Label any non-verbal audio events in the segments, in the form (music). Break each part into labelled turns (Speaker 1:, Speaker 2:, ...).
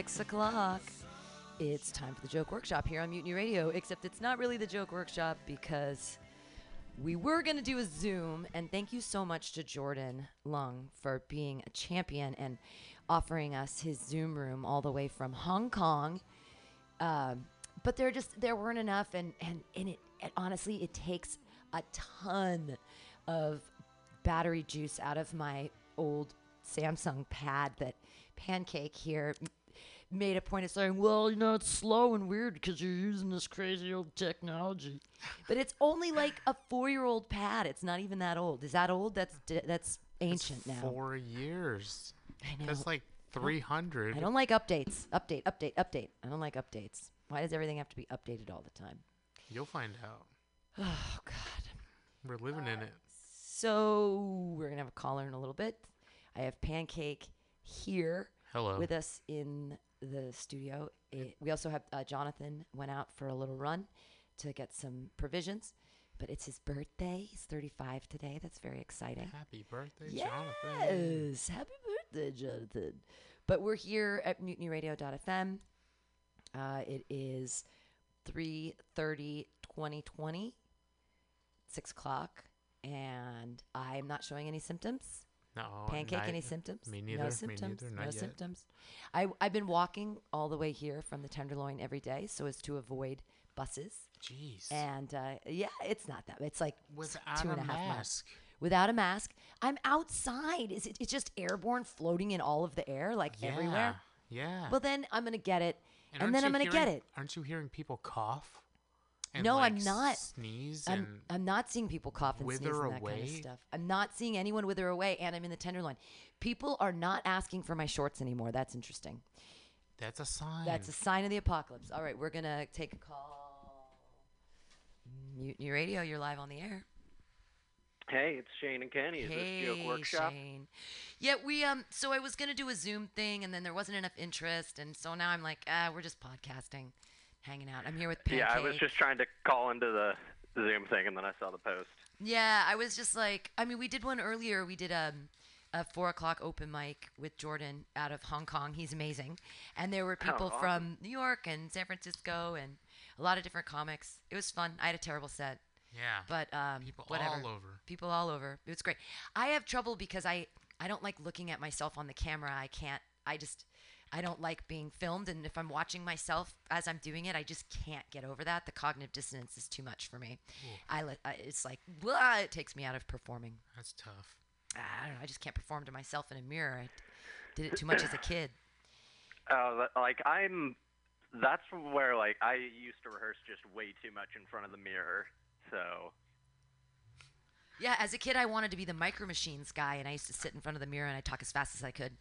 Speaker 1: six o'clock. It's time for the joke workshop here on Mutiny Radio, except it's not really the joke workshop because we were going to do a Zoom. And thank you so much to Jordan Lung for being a champion and offering us his Zoom room all the way from Hong Kong. Um, but there just there weren't enough, and and and it, it honestly it takes a ton of battery juice out of my old Samsung pad that Pancake here made a point of saying, well, you know, it's slow and weird because you're using this crazy old technology. But it's only like a four-year-old pad. It's not even that old. Is that old? That's that's ancient now.
Speaker 2: Four years.
Speaker 1: I know.
Speaker 2: That's like 300.
Speaker 1: I don't like updates. Update, update, update. I don't like updates. Why does everything have to be updated all the time?
Speaker 2: You'll find out.
Speaker 1: Oh God.
Speaker 2: We're living in it.
Speaker 1: So we're gonna have a caller in a little bit. I have Pancake here
Speaker 2: Hello.
Speaker 1: with us in the studio. Eh, we also have uh, Jonathan went out for a little run to get some provisions, but it's his birthday. He's 35 today. That's very exciting.
Speaker 2: Happy birthday, Jonathan.
Speaker 1: Yes, happy birthday, Jonathan. But we're here at mutinyradio.fm. Uh, it is 3.30, 2020, 6 o'clock, and I'm not showing any symptoms.
Speaker 2: No.
Speaker 1: Pancake,
Speaker 2: not-
Speaker 1: any symptoms?
Speaker 2: Me
Speaker 1: No
Speaker 2: neither. Me
Speaker 1: symptoms.
Speaker 2: neither.
Speaker 1: no
Speaker 2: yet.
Speaker 1: symptoms. I, I've been walking all the way here from the Tenderloin every day so as to avoid buses.
Speaker 2: Jeez.
Speaker 1: And uh, yeah, it's not that. It's like
Speaker 2: Without
Speaker 1: two
Speaker 2: a
Speaker 1: and a half miles
Speaker 2: mask.
Speaker 1: without a mask. I'm outside. Is it? It's just airborne, floating in all of the air, like
Speaker 2: Yeah.
Speaker 1: everywhere.
Speaker 2: Yeah.
Speaker 1: Well, then I'm gonna get it, and,
Speaker 2: aren't
Speaker 1: then I'm gonna get it.
Speaker 2: Aren't you hearing people cough? And
Speaker 1: No,
Speaker 2: like
Speaker 1: I'm not.
Speaker 2: Sneeze
Speaker 1: I'm,
Speaker 2: and
Speaker 1: I'm not seeing people cough and sneeze and that kind of stuff. I'm not seeing anyone wither away, and I'm in the tenderloin. People are not asking for my shorts anymore. That's interesting.
Speaker 2: that's a sign.
Speaker 1: That's a sign of the apocalypse. All right, we're gonna take a call. Mutiny Radio, you're live on the air.
Speaker 3: Hey, it's Shane and Kenny. Is
Speaker 1: hey,
Speaker 3: this Joke Workshop?
Speaker 1: Shane. Yeah, we um. So I was gonna do a Zoom thing, and then there wasn't enough interest, and so now I'm like, ah, we're just podcasting, hanging out. I'm here with Pancake.
Speaker 3: Yeah, I was just trying to call into the Zoom thing, and then I saw the post.
Speaker 1: Yeah, I was just like, I mean, we did one earlier. We did um, a four o'clock open mic with Jordan out of Hong Kong. He's amazing, and there were people
Speaker 3: awesome.
Speaker 1: from New York and San Francisco and a lot of different comics. It was fun. I had a terrible set,
Speaker 2: yeah.
Speaker 1: but um,
Speaker 2: people
Speaker 1: whatever.
Speaker 2: all over.
Speaker 1: people all over. It was great. I have trouble because I I don't like looking at myself on the camera. I can't. I just I don't like being filmed, and if I'm watching myself as I'm doing it, I just can't get over that. The cognitive dissonance is too much for me. I, li- I it's like blah, it takes me out of performing.
Speaker 2: That's tough.
Speaker 1: I don't know. I just can't perform to myself in a mirror. I did it too much as a kid. (coughs)
Speaker 3: Uh, like I'm, that's where like I used to rehearse just way too much in front of the mirror. So
Speaker 1: Yeah, as a kid, I wanted to be the Micro Machines guy, and I used to sit in front of the mirror and I talk as fast as I could,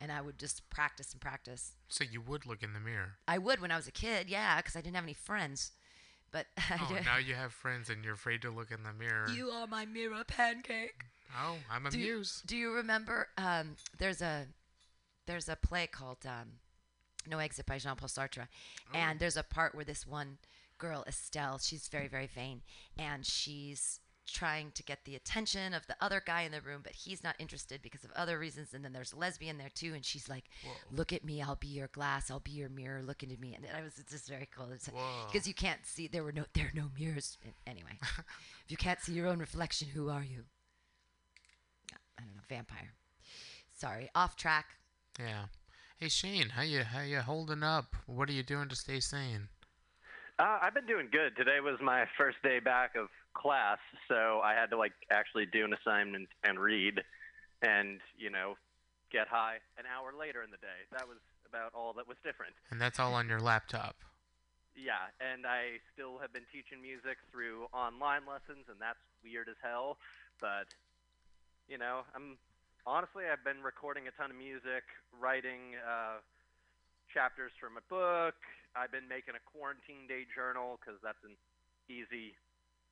Speaker 1: and I would just practice and practice.
Speaker 2: So you would look in the mirror.
Speaker 1: I would when I was a kid, yeah, because I didn't have any friends. But (laughs) I
Speaker 2: Oh, now you have friends and you're afraid to look in the mirror.
Speaker 1: You are my mirror pancake.
Speaker 2: oh, I'm
Speaker 1: Do you,
Speaker 2: amused.
Speaker 1: do you remember? Um, there's a there's a play called um, No Exit by Jean Paul Sartre, and there's a part where this one girl Estelle, she's very very vain, and she's trying to get the attention of the other guy in the room, but he's not interested because of other reasons. And then there's a lesbian there too, and she's like, "Look at me, I'll be your glass, I'll be your mirror. Look into me." And I was it's just very cool. It's
Speaker 2: Whoa.
Speaker 1: because you can't see. There were no there are no mirrors anyway. (laughs) if you can't see your own reflection, who are you? I don't know, vampire. Sorry, off track.
Speaker 2: Yeah. Hey Shane, how you how you holding up? What are you doing to stay sane?
Speaker 3: uh, I've been doing good. Today was my first day back of class, so I had to like actually do an assignment and read, and you know, get high an hour later in the day. That was about all that was different.
Speaker 2: And that's all on your laptop.
Speaker 3: Yeah, and I still have been teaching music through online lessons, and that's weird as hell. But you know, I'm honestly I've been recording a ton of music, writing uh, chapters for a book. I've been making a quarantine day journal because that's an easy,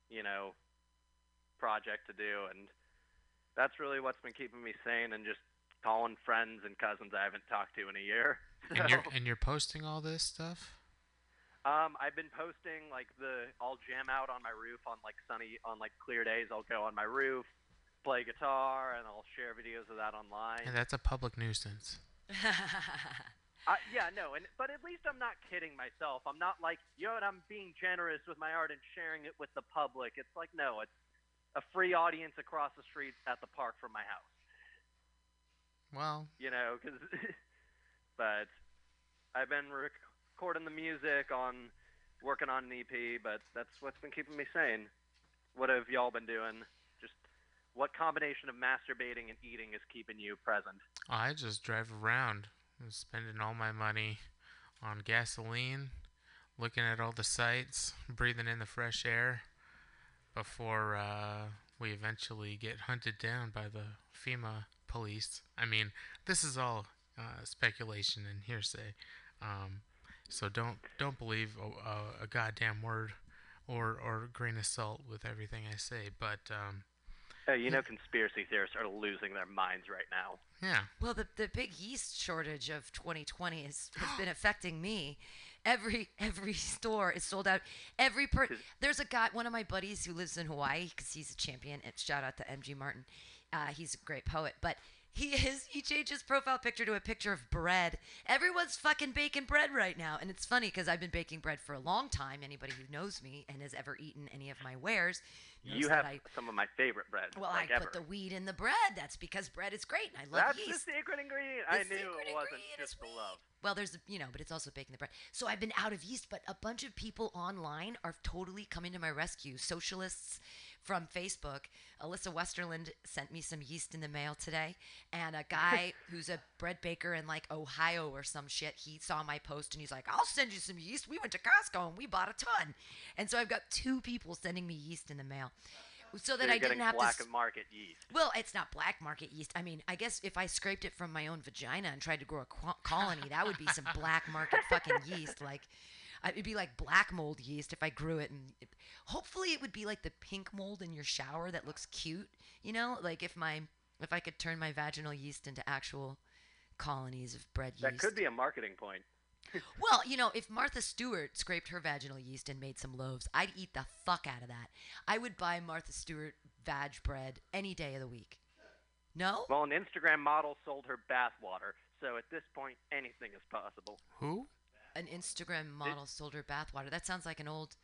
Speaker 3: you know, project to do, and that's really what's been keeping me sane and just calling friends and cousins I haven't talked to in a year.
Speaker 2: And you're (laughs) and you're posting all this stuff?
Speaker 3: Um, I've been posting like the I'll jam out on my roof on like sunny on like clear days. I'll go on my roof, play guitar, and I'll share videos of that online.
Speaker 2: And that's a public nuisance. (laughs)
Speaker 3: I, yeah, no, and but at least I'm not kidding myself. I'm not like, you know what, I'm being generous with my art and sharing it with the public. It's like, no, it's a free audience across the street at the park from my house.
Speaker 2: Well,
Speaker 3: You know, because, (laughs) but I've been rec- recording the music on, working on an EP, but that's what's been keeping me sane. What have y'all been doing? Just what combination of masturbating and eating is keeping you present?
Speaker 2: I just drive around, I'm spending all my money on gasoline, looking at all the sights, breathing in the fresh air before uh, we eventually get hunted down by the FEMA police. I mean, this is all uh, speculation and hearsay, um, so don't don't believe a, a, goddamn word or or grain of salt with everything I say. But um,
Speaker 3: Hey, you know, conspiracy theorists are losing their minds right now.
Speaker 2: yeah,
Speaker 1: Well, the, the big yeast shortage of 2020 has, has been (gasps) affecting me. Every every store is sold out. Every per there's a guy, one of my buddies who lives in Hawaii because he's a champion. And shout out to MG Martin. Uh, he's a great poet, but he is he changed his profile picture to a picture of bread. Everyone's fucking baking bread right now, and it's funny because I've been baking bread for a long time. Anybody who knows me and has ever eaten any of my wares, knows
Speaker 3: You have
Speaker 1: I
Speaker 3: some of my favorite bread.
Speaker 1: well,
Speaker 3: like
Speaker 1: I
Speaker 3: ever.
Speaker 1: put the wheat in the bread. That's because bread is great, and I love
Speaker 3: That's
Speaker 1: yeast.
Speaker 3: the secret ingredient.
Speaker 1: The
Speaker 3: I knew it wasn't just the love.
Speaker 1: Well, there's you know, but it's also baking the bread. So I've been out of yeast, but a bunch of people online are totally coming to my rescue. Socialists from Facebook. Alyssa Westerland sent me some yeast in the mail today, and a (laughs) guy who's a bread baker in like Ohio or some shit. He saw my post and he's like, "I'll send you some yeast." We went to Costco and we bought a ton, and so I've got two people sending me yeast in the mail. So that
Speaker 3: You're
Speaker 1: I didn't have
Speaker 3: black
Speaker 1: to black
Speaker 3: market yeast.
Speaker 1: well, it's not black market yeast. I mean, I guess if I scraped it from my own vagina and tried to grow a co- colony, that would be some black market fucking yeast. Like, I- it'd be like black mold yeast if I grew it. And it, hopefully, it would be like the pink mold in your shower that looks cute. You know, like if my if I could turn my vaginal yeast into actual colonies of bread yeast.
Speaker 3: That
Speaker 1: yeast.
Speaker 3: could be a marketing point. (laughs)
Speaker 1: Well, you know, if Martha Stewart scraped her vaginal yeast and made some loaves, I'd eat the fuck out of that. I would buy Martha Stewart vag bread any day of the week. No?
Speaker 3: Well, an Instagram model sold her bath water, so at this point, anything is possible.
Speaker 2: who?
Speaker 1: An Instagram model sold her bathwater. That sounds like an old.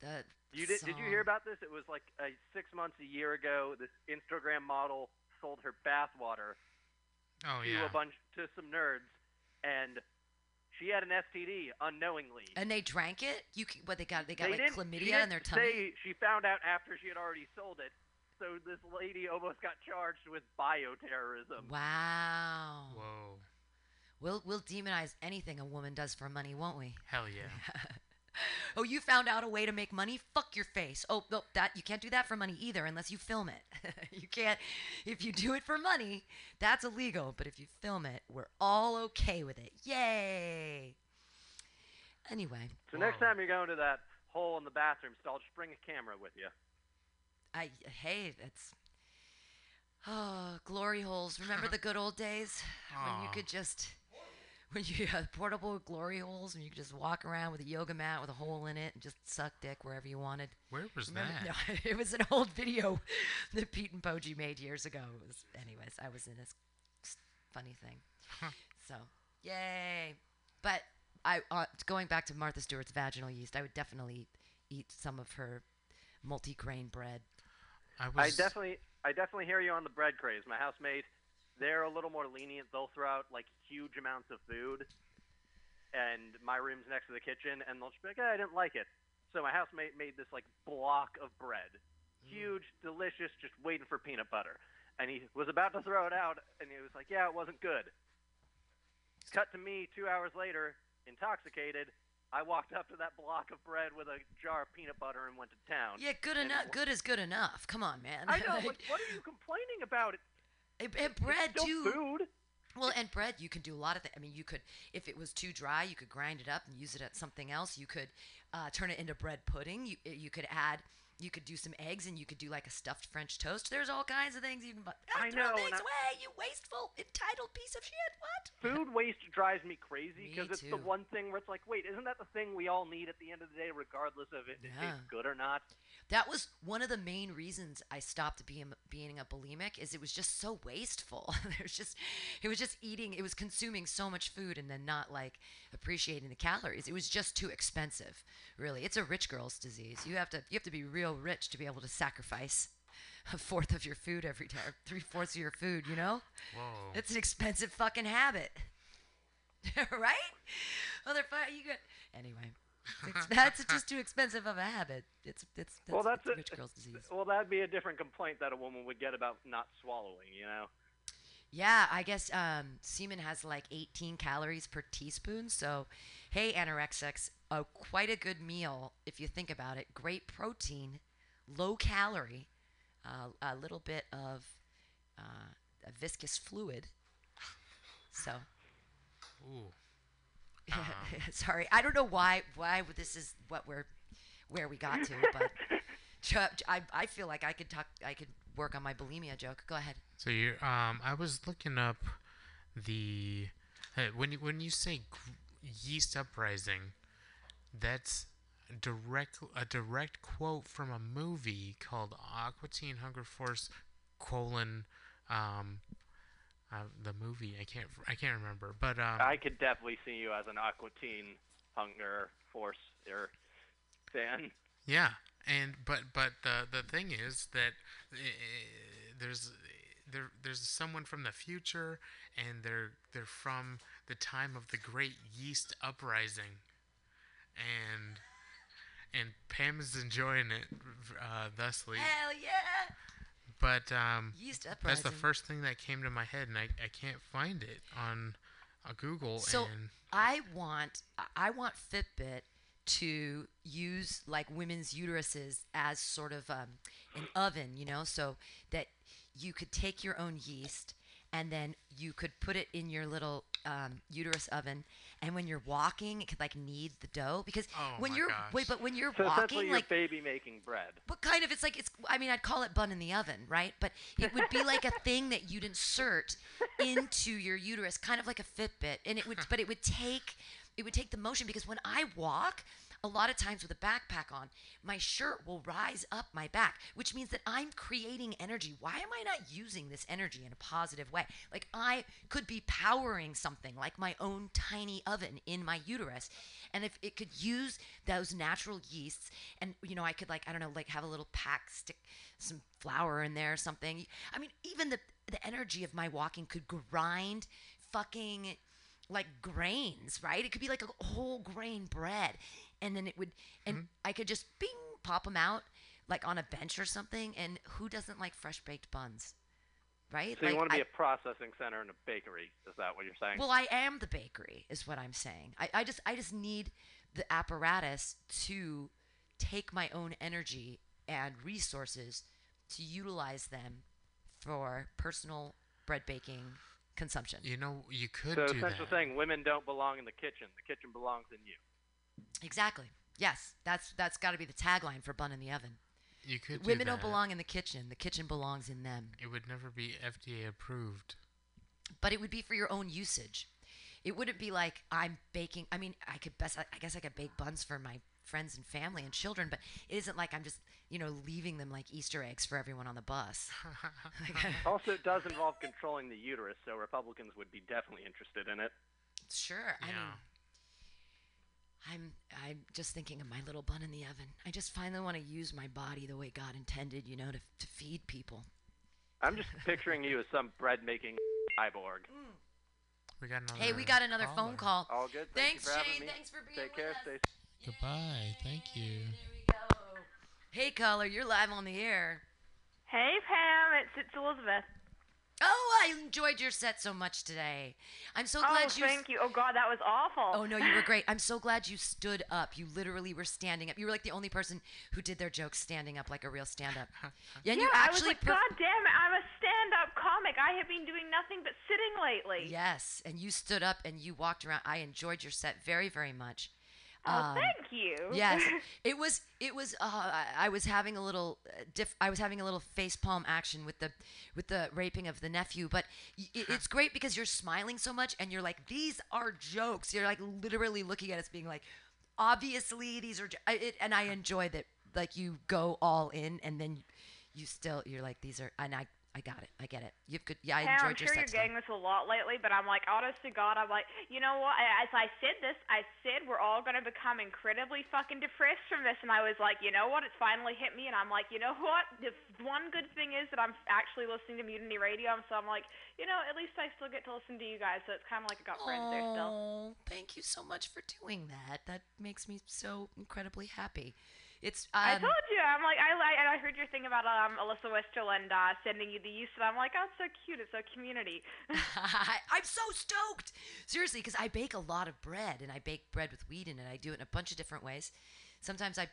Speaker 1: The
Speaker 3: You did? Did you hear about this? It was like uh, six months, a year ago. This Instagram model sold her bathwater
Speaker 2: Oh
Speaker 3: to
Speaker 2: yeah.
Speaker 3: a bunch to some nerds, and she had an STD unknowingly.
Speaker 1: And they drank it. You what they got? They got
Speaker 3: They
Speaker 1: like chlamydia in their
Speaker 3: didn't
Speaker 1: tummy.
Speaker 3: Say she found out after she had already sold it. So this lady almost got charged with bioterrorism.
Speaker 1: Wow.
Speaker 2: Whoa.
Speaker 1: We'll we'll demonize anything a woman does for money, won't we?
Speaker 2: Hell yeah. (laughs)
Speaker 1: Oh, you found out a way to make money? Fuck your face. Oh, no, that you can't do that for money either unless you film it. (laughs) you can't if you do it for money, that's illegal, but if you film it, we're all okay with it. Yay. Anyway,
Speaker 3: So next time you're going to that hole in the bathroom stall, just bring a camera with you.
Speaker 1: I hey, that's Oh, glory holes. Remember the good old days when you could just (laughs) when you had portable glory holes and you could just walk around with a yoga mat with a hole in it and just suck dick wherever you wanted.
Speaker 2: Where was
Speaker 1: Remember?
Speaker 2: that? (laughs)
Speaker 1: No, it was an old video (laughs) that Pete and Poggi made years ago. It was, anyways, I was in this funny thing.
Speaker 2: Huh.
Speaker 1: So, yay! But I, uh, going back to Martha Stewart's vaginal yeast, I would definitely eat some of her multi-grain bread.
Speaker 2: I was.
Speaker 3: I definitely, I definitely hear you on the bread craze. My housemate, they're a little more lenient. They'll throw out like huge amounts of food, and my room's next to the kitchen, and they'll just be like, "Eh, "I didn't like it." So my housemate made this like block of bread, huge, delicious, just waiting for peanut butter, and he was about to throw it out, and he was like, "Yeah, it wasn't good." Cut to me two hours later, intoxicated. I walked up to that block of bread with a jar of peanut butter and went to town.
Speaker 1: Yeah, good enough. Good is good enough. Come on, man.
Speaker 3: I know. (laughs) Like, what are you complaining about? It,
Speaker 1: and, and bread too.
Speaker 3: food.
Speaker 1: Well, and bread, you can do a lot of things. I mean, you could, if it was too dry, you could grind it up and use it at something else. You could, uh, turn it into bread pudding. You you could add. You could do some eggs and you could do like a stuffed French toast. There's all kinds of things you can. bu- Ah,
Speaker 3: I
Speaker 1: throw
Speaker 3: know,
Speaker 1: things
Speaker 3: I-
Speaker 1: away, you wasteful, entitled piece of shit. What?
Speaker 3: Food waste drives me crazy because it's
Speaker 1: too.
Speaker 3: the one thing where it's like, wait, isn't that the thing we all need at the end of the day, regardless of if it
Speaker 1: Yeah.
Speaker 3: tastes good or not?
Speaker 1: That was one of the main reasons I stopped being being a bulimic. Is it was just so wasteful. (laughs) There's just, it was just eating. It was consuming so much food and then not like appreciating the calories. It was just too expensive. Really, it's a rich girl's disease. You have to you have to be real rich to be able to sacrifice a fourth of your food every day, or three fourths of your food. You know,
Speaker 2: Whoa.
Speaker 1: it's an expensive fucking habit, (laughs) right? Motherfucker, you got anyway. (laughs) That's just too expensive of a habit. It's it's that's,
Speaker 3: well, that's
Speaker 1: it's a
Speaker 3: it.
Speaker 1: rich girl's disease.
Speaker 3: Well, that'd be a different complaint that a woman would get about not swallowing. You know.
Speaker 1: Yeah, I guess um, semen has like 18 calories per teaspoon. So, hey, anorexics, uh, quite a good meal if you think about it. Great protein, low calorie, uh, a little bit of uh, a viscous fluid. So,
Speaker 2: Ooh. (laughs)
Speaker 1: sorry, I don't know why why this is what we're where we got to, but (laughs) I, I feel like I could talk I could work on my bulimia joke. Go ahead.
Speaker 2: So you um I was looking up the uh, when you when you say yeast uprising that's direct a direct quote from a movie called Aqua Teen Hunger Force colon um uh, the movie I can't I can't remember but um
Speaker 3: I could definitely see you as an Aqua Teen Hunger Force or fan.
Speaker 2: Yeah, and but but the the thing is that uh, there's there there's someone from the future, and they're they're from the time of the Great Yeast Uprising, and and Pam is enjoying it, uh, thusly.
Speaker 1: Hell yeah!
Speaker 2: But um,
Speaker 1: Yeast
Speaker 2: that's the first thing that came to my head, and I, I can't find it on uh, Google.
Speaker 1: So
Speaker 2: and
Speaker 1: I want I want Fitbit to use like women's uteruses as sort of um, an oven, you know, so that you could take your own yeast and then you could put it in your little um, uterus oven, and when you're walking, it could like knead the dough because
Speaker 2: Oh
Speaker 1: when you're
Speaker 2: gosh.
Speaker 1: wait, but when you're
Speaker 3: So
Speaker 1: walking,
Speaker 3: you're
Speaker 1: like
Speaker 3: baby making bread.
Speaker 1: but kind of, it's like it's. I mean, I'd call it bun in the oven, right? But it would be like a (laughs) thing that you'd insert into your uterus, kind of like a Fitbit, and it would. But it would take, it would take the motion because when I walk, a lot of times with a backpack on, my shirt will rise up my back, which means that I'm creating energy. Why am I not using this energy in a positive way? Like I could be powering something like my own tiny oven in my uterus. And if it could use those natural yeasts and you know, I could like I don't know, like have a little pack stick some flour in there or something. I mean, even the the energy of my walking could grind fucking like grains, right? It could be like a whole grain bread, and then it would, and mm-hmm. I could just bing pop them out like on a bench or something. And who doesn't like fresh baked buns, right?
Speaker 3: So you want to be
Speaker 1: I-
Speaker 3: a processing center and a bakery? Is that what you're saying?
Speaker 1: well, I am the bakery, is what I'm saying. I, I just I just need the apparatus to take my own energy and resources to utilize them for personal bread baking consumption.
Speaker 2: you know you could
Speaker 3: so
Speaker 2: do
Speaker 3: essentially
Speaker 2: that.
Speaker 3: saying women don't belong in the kitchen. The kitchen belongs in you.
Speaker 1: Exactly. Yes, that's that's got to be the tagline for bun in the oven.
Speaker 2: You could. do
Speaker 1: Women don't belong in the kitchen. The kitchen belongs in them.
Speaker 2: It would never be FDA approved.
Speaker 1: But it would be for your own usage. It wouldn't be like I'm baking. I mean, I could best. I guess I could bake buns for my friends and family and children, but it isn't like I'm just you know leaving them like Easter eggs for everyone on the bus. (laughs) (laughs)
Speaker 3: Also, it does involve controlling the uterus, so Republicans would be definitely interested in it.
Speaker 1: sure. I
Speaker 2: Yeah.
Speaker 1: mean, I'm I'm just thinking of my little bun in the oven. I just finally want to use my body the way God intended, you know, to to feed people.
Speaker 3: I'm just picturing you as some bread making (laughs) cyborg.
Speaker 2: We got another.
Speaker 1: Hey, we got another phone call.
Speaker 3: All good. Thank
Speaker 1: Thanks,
Speaker 3: you for
Speaker 1: Shane.
Speaker 3: me.
Speaker 1: Thanks for being
Speaker 3: Take
Speaker 1: with
Speaker 3: care.
Speaker 1: us.
Speaker 3: Stay
Speaker 2: Goodbye. Thank you.
Speaker 1: There we go. Hey, caller, you're live on the air.
Speaker 4: Hey Pam, it's it's Elizabeth.
Speaker 1: Oh, I enjoyed your set so much today. I'm so glad you.
Speaker 4: oh,
Speaker 1: you.
Speaker 4: thank you. Oh God, that was awful.
Speaker 1: Oh no, you were (laughs) great. I'm so glad you stood up. You literally were standing up. You were like the only person who did their jokes standing up like a real stand-up. (laughs) Yeah,
Speaker 4: yeah,
Speaker 1: you
Speaker 4: I was like,
Speaker 1: per-
Speaker 4: God damn it, I'm a stand-up comic. I have been doing nothing but sitting lately.
Speaker 1: Yes, and you stood up and you walked around. I enjoyed your set very, very much.
Speaker 4: Oh,
Speaker 1: Um,
Speaker 4: thank you.
Speaker 1: yes (laughs) it was it was uh, I, I was having a little uh, diff i was having a little face palm action with the with the raping of the nephew but y- it, it's great because you're smiling so much and you're like these are jokes you're like literally looking at us being like obviously these are jo-. I, it, and i enjoy that like you go all in and then you still you're like these are and i i got it i get it you've good yeah i
Speaker 4: Pam,
Speaker 1: enjoyed
Speaker 4: I'm
Speaker 1: your
Speaker 4: sure
Speaker 1: sex
Speaker 4: you're
Speaker 1: time.
Speaker 4: getting this a lot lately, but I'm like, honest to God, I'm like, you know what? As I said this, I said we're all gonna become incredibly fucking depressed from this, and I was like, you know what? It's finally hit me, and I'm like, you know what? The one good thing is that I'm actually listening to Mutiny Radio, so I'm like, you know, at least I still get to listen to you guys, so it's kind of like I got friends there still.
Speaker 1: Oh, thank you so much for doing that. That makes me so incredibly happy. It's um,
Speaker 4: I told you, I'm like, I and I heard your thing about um Alyssa Westerland uh, sending you the use, and I'm like, oh, it's so cute, it's so community. (laughs) (laughs)
Speaker 1: I'm so stoked. Seriously, because I bake a lot of bread and I bake bread with wheat in it. I do it in a bunch of different ways. Sometimes I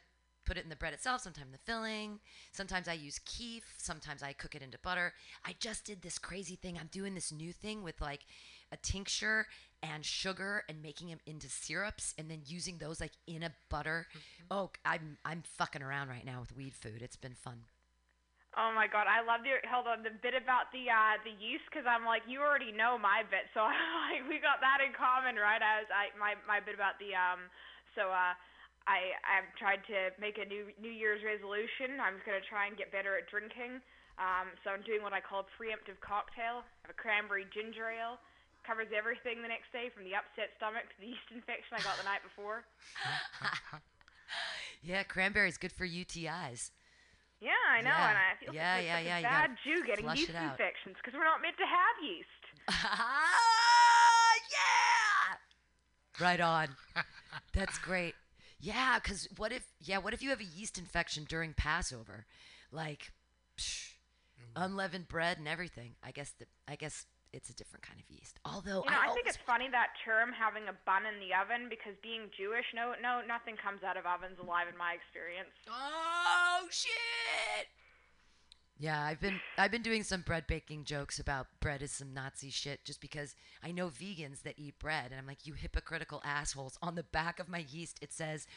Speaker 1: put it in the bread itself, sometimes the filling. Sometimes I use kief. Sometimes I cook it into butter. I just did this crazy thing. I'm doing this new thing with like a tincture and sugar and making them into syrups and then using those like in a butter. Oh, I'm I'm fucking around right now with weed food. It's been fun.
Speaker 4: Oh my god, I love your hold on the bit about the uh the yeast because I'm like you already know my bit, so (laughs) I'm like we got that in common, right? I was I my my bit about the um so uh I I've tried to make a new New Year's resolution. I'm gonna try and get better at drinking. Um, so I'm doing what I call a preemptive cocktail. I have a cranberry ginger ale. Covers everything the next day from the upset stomach to the yeast (laughs) infection I got the night before. (laughs)
Speaker 1: Yeah, cranberry's good for UTIs.
Speaker 4: Yeah, I know,
Speaker 1: Yeah.
Speaker 4: and I feel
Speaker 1: Yeah,
Speaker 4: like,
Speaker 1: yeah,
Speaker 4: like
Speaker 1: yeah,
Speaker 4: a
Speaker 1: you
Speaker 4: bad Jew getting yeast infections because we're not meant to have yeast. (laughs)
Speaker 1: Ah, yeah. Right on. That's great. Yeah, because what if? Yeah, what if you have a yeast infection during Passover, like psh, mm. unleavened bread and everything? I guess the I guess it's a different kind of yeast. Although
Speaker 4: You know, I, think it's funny that term having a bun in the oven because being Jewish, no, no, nothing comes out of ovens alive in my experience.
Speaker 1: Oh shit! Yeah, I've been I've been doing some bread baking jokes about bread is some Nazi shit just because I know vegans that eat bread and I'm like you hypocritical assholes. On the back of my yeast it says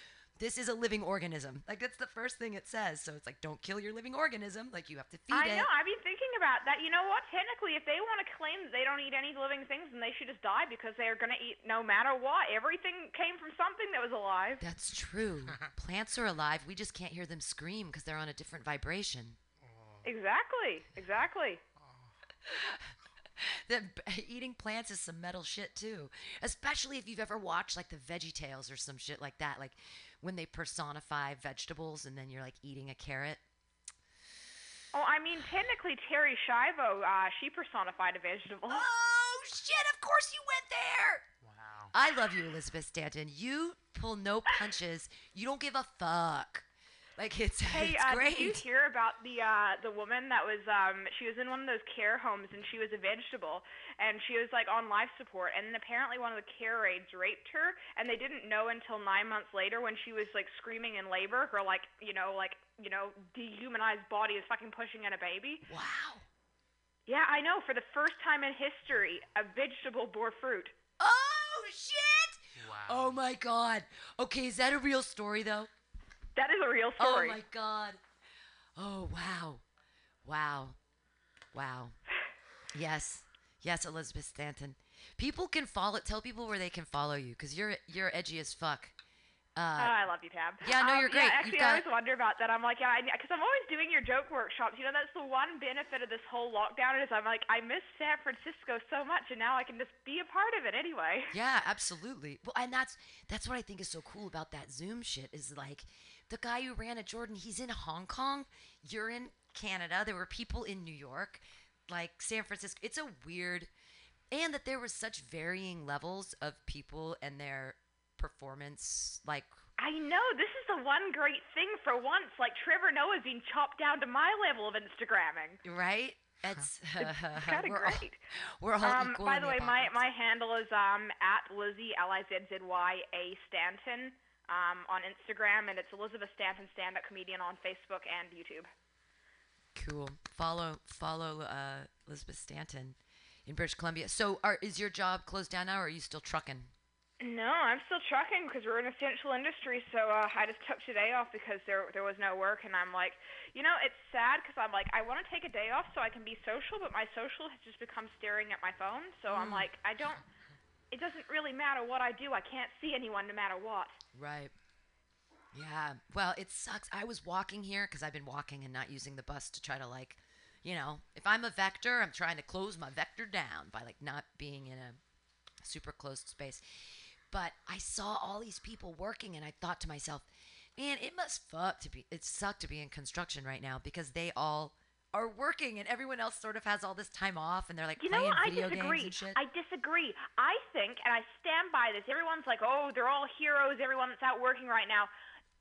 Speaker 1: this is a living organism. Like that's the first thing it says. So it's like don't kill your living organism. Like you have to feed
Speaker 4: I
Speaker 1: it.
Speaker 4: know. I've been thinking about that. You know what? Technically, if they want to claim that they don't eat any living things, then they should just die because they are going to eat no matter what. Everything came from something that was alive.
Speaker 1: That's true. (laughs) Plants are alive. We just can't hear them scream because they're on a different vibration.
Speaker 4: Exactly. Exactly. (laughs)
Speaker 1: that (laughs) eating plants is some metal shit too. Especially if you've ever watched like the Veggie Tales or some shit like that, like when they personify vegetables and then you're like eating a carrot.
Speaker 4: Oh, I mean, technically, Terri Schiavo, uh, she personified a vegetable.
Speaker 1: Oh shit! Of course you went there.
Speaker 2: Wow.
Speaker 1: I love you, Elizabeth Stanton. You pull no punches. You don't give a fuck. Like it's
Speaker 4: Hey,
Speaker 1: it's
Speaker 4: uh,
Speaker 1: great.
Speaker 4: did you hear about the uh, the woman that was um she was in one of those care homes and she was a vegetable and she was like on life support and then apparently one of the care aides raped her and they didn't know until nine months later when she was like screaming in labor her like you know like you know dehumanized body is fucking pushing in a baby.
Speaker 1: wow.
Speaker 4: Yeah, I know. For the first time in history, a vegetable bore fruit.
Speaker 1: Oh shit!
Speaker 2: Wow.
Speaker 1: Oh my god. Okay, is that a real story though?
Speaker 4: That is a real story.
Speaker 1: Oh my god. Oh wow. Wow. Wow. Yes. Yes, Elizabeth Stanton. People can follow tell people where they can follow you cuz you're you're edgy as fuck.
Speaker 4: Oh,
Speaker 1: Uh
Speaker 4: I love you, Tab.
Speaker 1: yeah, no,
Speaker 4: Um,
Speaker 1: you're great.
Speaker 4: Yeah, actually,
Speaker 1: got-
Speaker 4: I always wonder about that. I'm like, yeah, because I'm always doing your joke workshops. You know, that's the one benefit of this whole lockdown is I'm like, I miss San Francisco so much, and now I can just be a part of it anyway.
Speaker 1: yeah, absolutely. Well, and that's that's what I think is so cool about that Zoom shit is like the guy who ran at Jordan, he's in Hong Kong, you're in Canada, there were people in New York, like San Francisco. It's a weird and that there was such varying levels of people and their performance like
Speaker 4: I know this is the one great thing for once. Like Trevor Noah's being chopped down to my level of Instagramming.
Speaker 1: right it's, (laughs)
Speaker 4: Kind of
Speaker 1: we're all,
Speaker 4: great.
Speaker 1: we're all
Speaker 4: Um, by the way, my, my handle is um at Lizzy L I Z Z Y A Stanton um on Instagram, and it's Elizabeth Stanton stand up comedian on Facebook and YouTube.
Speaker 1: cool follow follow uh, elizabeth stanton in british columbia so are, is your job closed down now or are you still trucking
Speaker 4: No, I'm still trucking because we're an essential industry. So uh, I just took today off because there there was no work, and I'm like, you know, it's sad because I'm like, I want to take a day off so I can be social, but my social has just become staring at my phone. So I'm like, I don't. It doesn't really matter what I do. I can't see anyone no matter what.
Speaker 1: Right. Yeah. Well, it sucks. I was walking here because I've been walking and not using the bus to try to like, you know, if I'm a vector, I'm trying to close my vector down by like not being in a super closed space. But I saw all these people working, and I thought to myself, man, it must fuck to be. It sucked to be in construction right now because they all are working, and everyone else sort of has all this time off, and they're like
Speaker 4: You know
Speaker 1: playing
Speaker 4: what? I
Speaker 1: video
Speaker 4: disagree.
Speaker 1: games and shit.
Speaker 4: I disagree. I think, and I stand by this. Everyone's like, oh, they're all heroes. Everyone that's out working right now.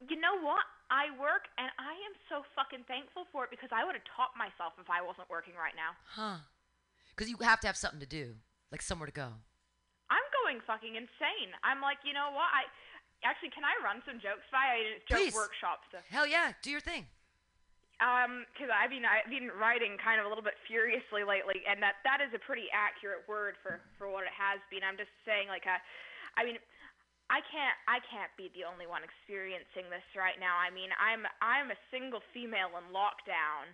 Speaker 4: You know what? I work, and I am so fucking thankful for it because I would have taught myself if I wasn't working right now.
Speaker 1: huh? Because you have to have something to do, like somewhere to go.
Speaker 4: I'm going fucking insane. I'm like, you know what? I actually can I run some jokes by? I it's joke
Speaker 1: Please.
Speaker 4: workshop stuff.
Speaker 1: Hell yeah, do your thing.
Speaker 4: Um, because I've been I've been writing kind of a little bit furiously lately, and that that is a pretty accurate word for for what it has been. I'm just saying, like, uh, I mean, I can't I can't be the only one experiencing this right now. I mean, I'm I'm a single female in lockdown.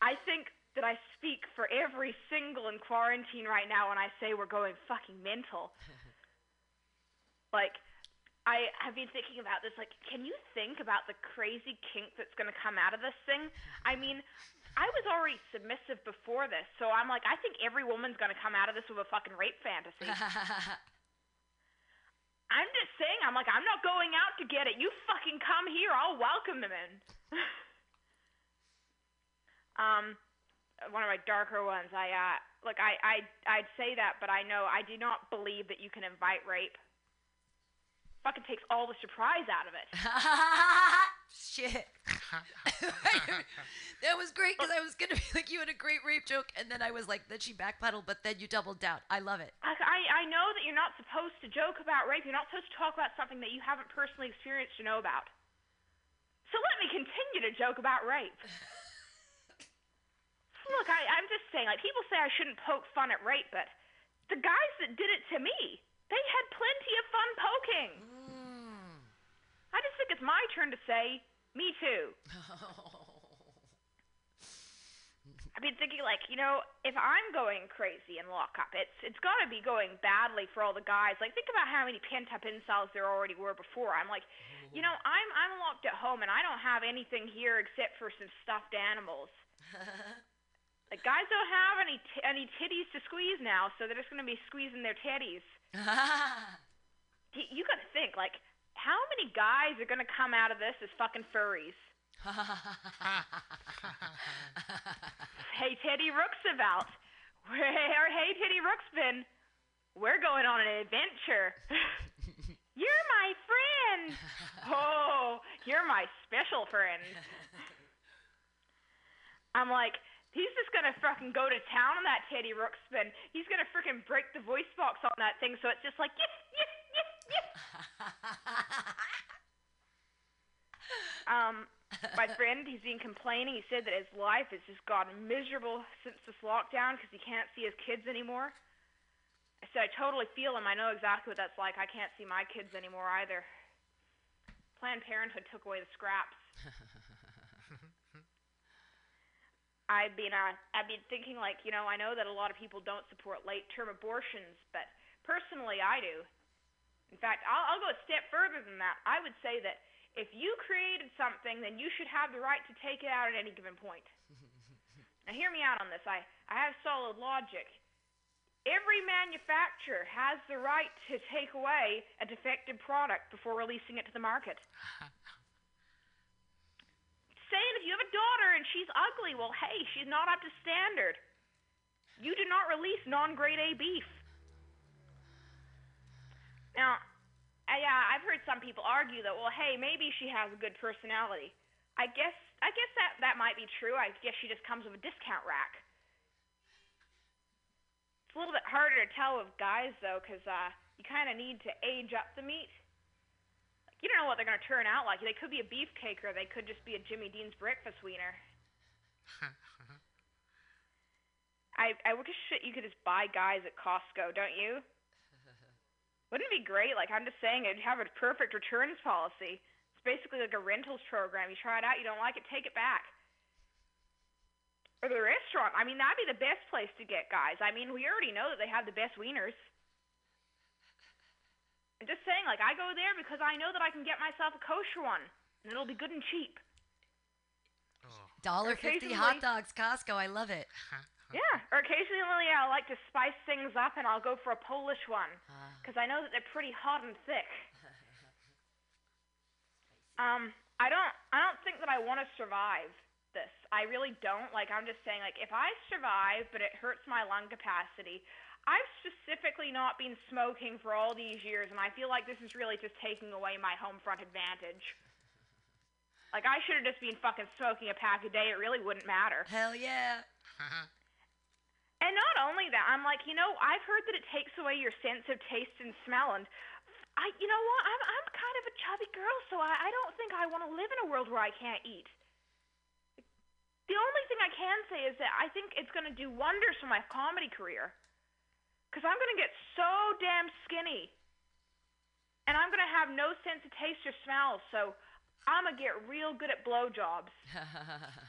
Speaker 4: I think that I speak for every single in quarantine right now when I say we're going fucking mental. (laughs) like, I have been thinking about this. Like, can you think about the crazy kink that's going to come out of this thing? I mean, I was already submissive before this, so I'm like, I think every woman's going to come out of this with a fucking rape fantasy. (laughs) I'm just saying, I'm like, I'm not going out to get it. You fucking come here. I'll welcome them in. (laughs) um, one of my darker ones. I uh, look, I I I'd say that, but I know I do not believe that you can invite rape. Fucking takes all the surprise out of it. (laughs)
Speaker 1: Shit. (laughs) that was great because I was gonna be (laughs) like, you had a great rape joke, and then I was like, then she backpedaled, but then you doubled down. I love it.
Speaker 4: I, I I know that you're not supposed to joke about rape. You're not supposed to talk about something that you haven't personally experienced to know about. So let me continue to joke about rape. Look, I, I'm just saying, like, people say I shouldn't poke fun at rape, but the guys that did it to me, they had plenty of fun poking.
Speaker 1: Mm.
Speaker 4: I just think it's my turn to say, me too. (laughs) I've been thinking, like, you know, if I'm going crazy in lockup, it's it's got to be going badly for all the guys. Like, think about how many pent up incels there already were before. I'm like, you know, I'm I'm locked at home and I don't have anything here except for some stuffed animals. (laughs) Like, guys don't have any t- any titties to squeeze now, so they're just gonna be squeezing their titties. (laughs) You got to think, like, how many guys are gonna come out of this as fucking furries? (laughs) Hey, Teddy Roosevelt. Where, hey, Teddy Ruxpin. We're going on an adventure. (laughs) you're my friend. Oh, you're my special friend. I'm like, he's just gonna fucking go to town on that Teddy Ruxpin. He's gonna freaking break the voice box on that thing, so it's just like, yes, yes, yes, yes. (laughs) Um, my friend, he's been complaining. He said that his life has just gotten miserable since this lockdown because he can't see his kids anymore. I said, I totally feel him. I know exactly what that's like. I can't see my kids anymore either. Planned Parenthood took away the scraps. (laughs) I've been uh, I've been thinking like you know I know that a lot of people don't support late term abortions, but personally I do. In fact, I'll, I'll go a step further than that. I would say that if you created something, then you should have the right to take it out at any given point. (laughs) now, hear me out on this. I, I have solid logic. Every manufacturer has the right to take away a defective product before releasing it to the market. (laughs) Saying if you have a daughter and she's ugly, well, hey, she's not up to standard. You do not release non grade A beef. Now, I, uh, I've heard some people argue that, well, hey, maybe she has a good personality. I guess I guess that that might be true. I guess she just comes with a discount rack. It's a little bit harder to tell with guys though, because uh, you kind of need to age up the meat. You don't know what they're gonna turn out like. They could be a beefcake, or they could just be a Jimmy Dean's breakfast wiener. (laughs) I I wish that you could just buy guys at Costco, don't you? (laughs) Wouldn't it be great? Like I'm just saying, it'd have a perfect returns policy. It's basically like a rentals program. You try it out, you don't like it, take it back. Or the restaurant. I mean, that'd be the best place to get guys. I mean, we already know that they have the best wieners. I'm just saying, like I go there because I know that I can get myself a kosher one, and it'll be good and cheap.
Speaker 2: Oh.
Speaker 1: Dollar fifty hot dogs, Costco. I love it. (laughs)
Speaker 4: Yeah. Or occasionally I'll like to spice things up, and I'll go for a Polish one.
Speaker 1: Ah.
Speaker 4: because I know that they're pretty hot and thick. Um, I don't, I don't think that I want to survive this. I really don't. Like, I'm just saying, like, if I survive, but it hurts my lung capacity, I've specifically not been smoking for all these years, and I feel like this is really just taking away my home front advantage. Like, I should have just been fucking smoking a pack a day. It really wouldn't matter.
Speaker 1: Hell yeah. (laughs)
Speaker 4: And not only that, I'm like, you know, I've heard that it takes away your sense of taste and smell, and I, you know what, I'm I'm kind of a chubby girl, so I I don't think I want to live in a world where I can't eat. The only thing I can say is that I think it's going to do wonders for my comedy career, because I'm going to get so damn skinny, and I'm going to have no sense of taste or smell, so I'm gonna get real good at blowjobs. (laughs)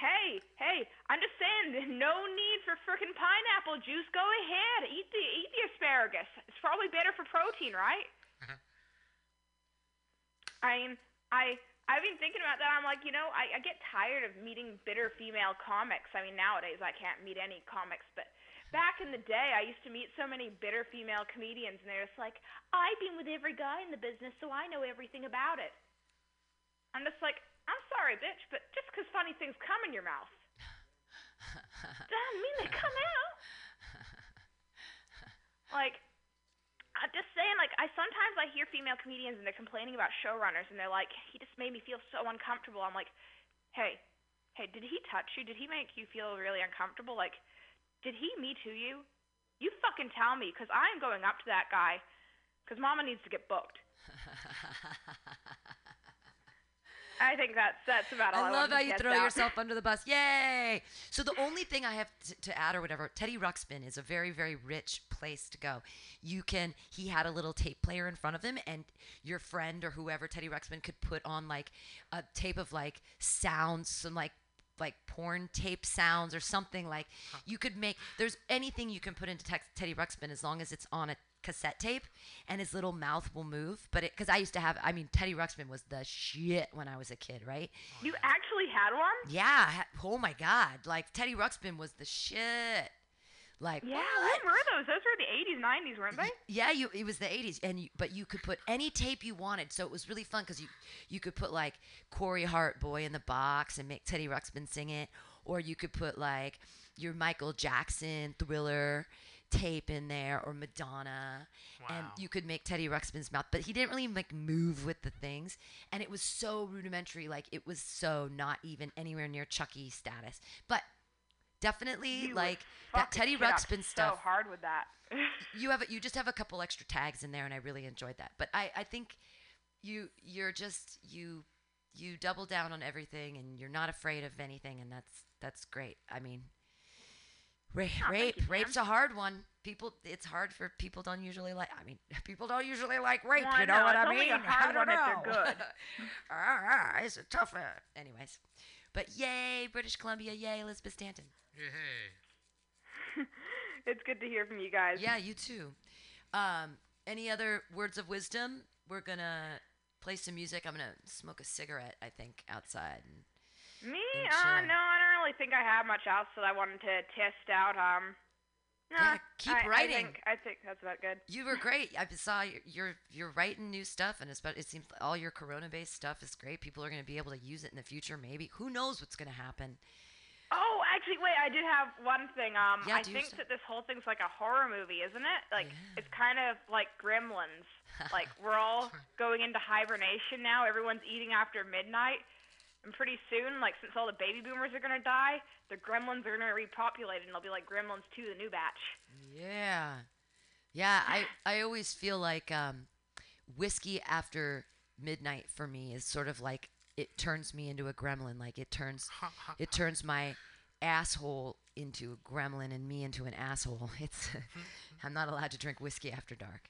Speaker 4: Hey, hey, I'm just saying, there's no need for frickin' pineapple juice. Go ahead, eat the eat the asparagus. It's probably better for protein, right? (laughs) I mean, I I've been thinking about that. I'm like, you know, I, I get tired of meeting bitter female comics. I mean, nowadays I can't meet any comics, but back in the day, I used to meet so many bitter female comedians, and they're just like, I've been with every guy in the business, so I know everything about it. I'm just like, I'm sorry, bitch, but just 'cause funny things come in your mouth (laughs) doesn't mean they come out. Like, I'm just saying, like, I sometimes I hear female comedians and they're complaining about showrunners, and they're like, he just made me feel so uncomfortable. I'm like, hey, hey, did he touch you? Did he make you feel really uncomfortable? Like, did he me too you? You fucking tell me, 'cause I am going up to that guy, 'cause Mama needs to get booked. (laughs) I think that's that's about all I,
Speaker 1: I love how you throw
Speaker 4: out.
Speaker 1: yourself under the bus. Yay! So the only thing I have t- to add or whatever, Teddy Ruxpin is a very, very rich place to go. You can. He had a little tape player in front of him, and your friend or whoever Teddy Ruxpin could put on like a tape of like sounds, some like like porn tape sounds or something like you could make there's anything you can put into tex Teddy Ruxpin as long as it's on a cassette tape and his little mouth will move. But it because I used to have I mean Teddy Ruxpin was the shit when I was a kid right?
Speaker 4: You actually had one?
Speaker 1: yeah ha- oh my god. Like Teddy Ruxpin was the shit like
Speaker 4: Yeah,
Speaker 1: what?
Speaker 4: when were those? Those were the 80s, 90s, weren't they?
Speaker 1: Yeah, you it was the 80s and you, but you could put any tape you wanted. So it was really fun cuz you you could put like Corey Hart Boy in the Box and make Teddy Ruxpin sing it or you could put like your Michael Jackson Thriller tape in there or Madonna and you could make Teddy Ruxpin's mouth but he didn't really like move with the things and it was so rudimentary like it was so not even anywhere near Chucky status. But definitely
Speaker 4: You
Speaker 1: like that Teddy Ruxpin stuff.
Speaker 4: So hard with that. (laughs)
Speaker 1: you have a, you just have a couple extra tags in there and I really enjoyed that. But I, I think you you're just you you double down on everything and you're not afraid of anything and that's that's great. I mean ra-
Speaker 4: thank
Speaker 1: rape
Speaker 4: you,
Speaker 1: rape's a hard one. People it's hard for people don't usually like I mean (laughs) people don't usually like rape,
Speaker 4: Well,
Speaker 1: you know what I mean? I don't
Speaker 4: one if
Speaker 1: know.
Speaker 4: they're good. (laughs)
Speaker 1: ah, ah, it's a tough uh, anyways. But yay, British Columbia, yay, Elizabeth Stanton.
Speaker 2: Yay. (laughs)
Speaker 4: it's good to hear from you guys.
Speaker 1: Yeah, you too. Um, any other words of wisdom? We're gonna play some music. I'm gonna smoke a cigarette. I think outside. And
Speaker 4: Me?
Speaker 1: And
Speaker 4: Uh, no, I don't really think I have much else that I wanted to test out. Um, no,
Speaker 1: Yeah, keep
Speaker 4: I,
Speaker 1: writing.
Speaker 4: I think, I think that's about good.
Speaker 1: you were great. I saw you're you're, you're writing new stuff, and it's, it seems all your Corona-based stuff is great. People are gonna be able to use it in the future. Maybe who knows what's gonna happen?
Speaker 4: Oh, actually, wait, I did have one thing. Um,
Speaker 1: Yeah,
Speaker 4: I think
Speaker 1: so.
Speaker 4: that this whole thing's like a horror movie, isn't it? Like,
Speaker 1: Yeah.
Speaker 4: it's kind of like Gremlins. (laughs) like, we're all going into hibernation now. Everyone's eating after midnight. And pretty soon, like, since all the baby boomers are going to die, the gremlins are going to repopulate, and they'll be like Gremlins 2, the new batch.
Speaker 1: Yeah, yeah. I I always feel like um, whiskey after midnight for me is sort of like it turns me into a gremlin. Like it turns it turns my asshole into a gremlin and me into an asshole. (laughs) It's I'm not allowed to drink whiskey after dark.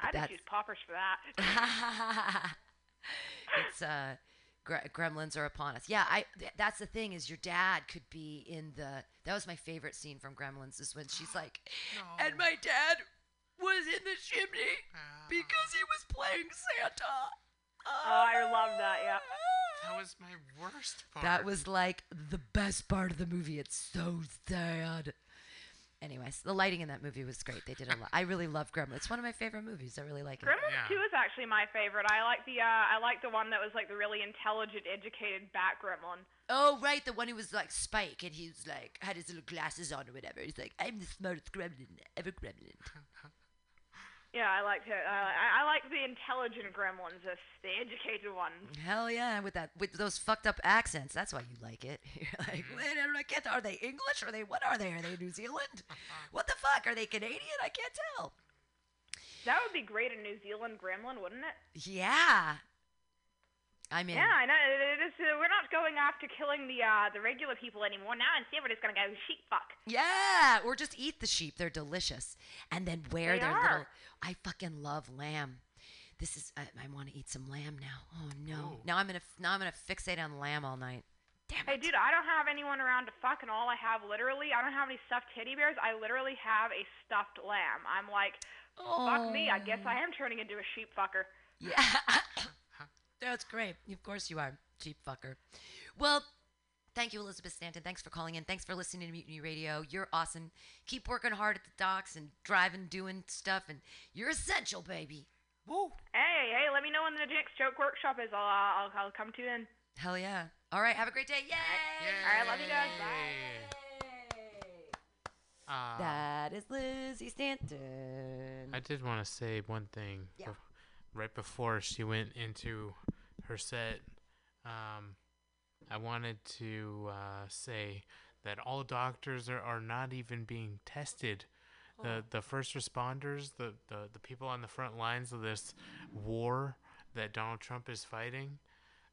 Speaker 4: I just
Speaker 1: that's-
Speaker 4: use poppers for that. (laughs) (laughs)
Speaker 1: it's uh gre- gremlins are upon us yeah i th- that's the thing is your dad could be in the that was my favorite scene from gremlins is when she's like (gasps) and my dad was in the chimney because he was playing santa
Speaker 4: I love that, yeah.
Speaker 2: That was my worst part.
Speaker 1: that was like the best part of the movie it's so sad anyways the lighting in that movie was great they did a lot i really love gremlins it's one of my favorite movies i really like it
Speaker 4: Gremlins
Speaker 2: Yeah.
Speaker 4: 2 is actually my favorite. I like the uh, I like the one that was like the really intelligent, educated bat gremlin.
Speaker 1: Oh, right, the one who was like Spike, and he was like had his little glasses on or whatever. He's like, "I'm the smartest gremlin ever, gremlin." (laughs)
Speaker 4: Yeah, I liked it. I, I, I like the intelligent gremlins, the, the educated ones.
Speaker 1: Hell yeah, with that, with those fucked up accents. That's why you like it. (laughs) You're like, wait, I don't. Are they English? Are they what are they? Are they New Zealand? What the fuck? Are they Canadian? I can't tell.
Speaker 4: That would be great in New Zealand gremlin, wouldn't it?
Speaker 1: Yeah, I'm in.
Speaker 4: Yeah, I know. It, it is, uh, we're not going after killing the uh, the regular people anymore. Now instead, we're just gonna go sheep fuck.
Speaker 1: Yeah, or just eat the sheep. They're delicious. And then wear
Speaker 4: They
Speaker 1: their
Speaker 4: are.
Speaker 1: little. I fucking love lamb. This is. I, I want to eat some lamb now. Oh no!
Speaker 2: Ooh.
Speaker 1: Now I'm gonna now I'm gonna fixate on lamb all night. Damn it.
Speaker 4: Hey, dude, I don't have anyone around to fuck, and all I have literally, I don't have any stuffed teddy bears. I literally have a stuffed lamb. I'm like, oh. fuck me. I guess oh. I am turning into a sheep fucker.
Speaker 1: Yeah. (laughs) That's great. Of course you are, cheap fucker. Well, thank you, Elizabeth Stanton. Thanks for calling in. Thanks for listening to Mutiny Radio. You're awesome. Keep working hard at the docks and driving, doing stuff, and you're essential, baby. Woo!
Speaker 4: Hey, hey, let me know when the next joke workshop is. I'll, uh, I'll, I'll come to you in.
Speaker 1: Hell yeah. All right, have a great day. Yay!
Speaker 4: All right, love you guys. Bye.
Speaker 2: Uh,
Speaker 1: That is Lizzy Stanton.
Speaker 2: I did want to say one thing.
Speaker 1: Yeah.
Speaker 2: right before she went into her set, um, I wanted to uh, say that all doctors are, are not even being tested. The the first responders, the, the, the people on the front lines of this war that Donald Trump is fighting,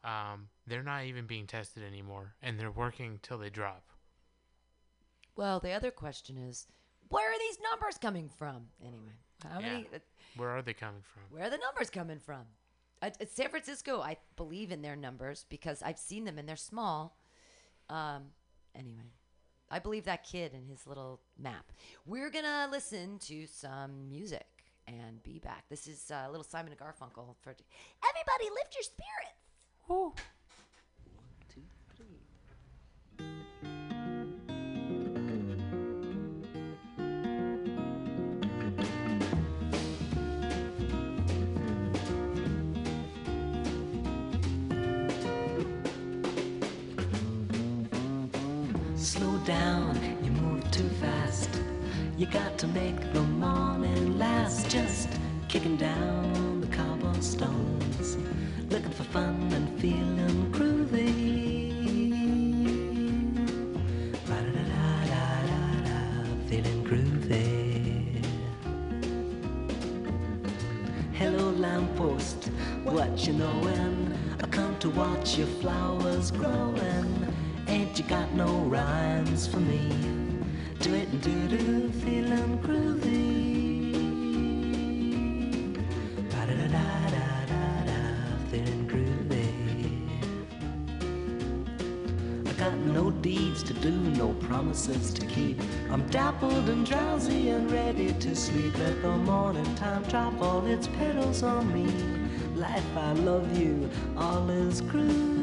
Speaker 2: um, they're not even being tested anymore, and they're working till they drop.
Speaker 1: Well, the other question is, where are these numbers coming from? Anyway, how
Speaker 2: Yeah.
Speaker 1: many? uh,
Speaker 2: Where are they coming from?
Speaker 1: Where are the numbers coming from? At San Francisco, I believe in their numbers because I've seen them and they're small. Um, anyway, I believe that kid and his little map. We're gonna listen to some music and be back. This is uh, little Simon and Garfunkel for everybody. Lift your spirits. Woo.
Speaker 5: Down, you move too fast. You got to make the morning last. Just kicking down the cobblestones, looking for fun and feeling groovy. Ra-da-da-da-da-da, feeling groovy. Hello, lamppost, what you knowin'? I come to watch your flowers growin'. Ain't you got no rhymes for me? Do it and do do, feelin' groovy. Ra-da-da-da-da-da, feelin' groovy. I got no deeds to do, no promises to keep. I'm dappled and drowsy and ready to sleep. Let the morning time drop all its petals on me. Life, I love you, all is groovy.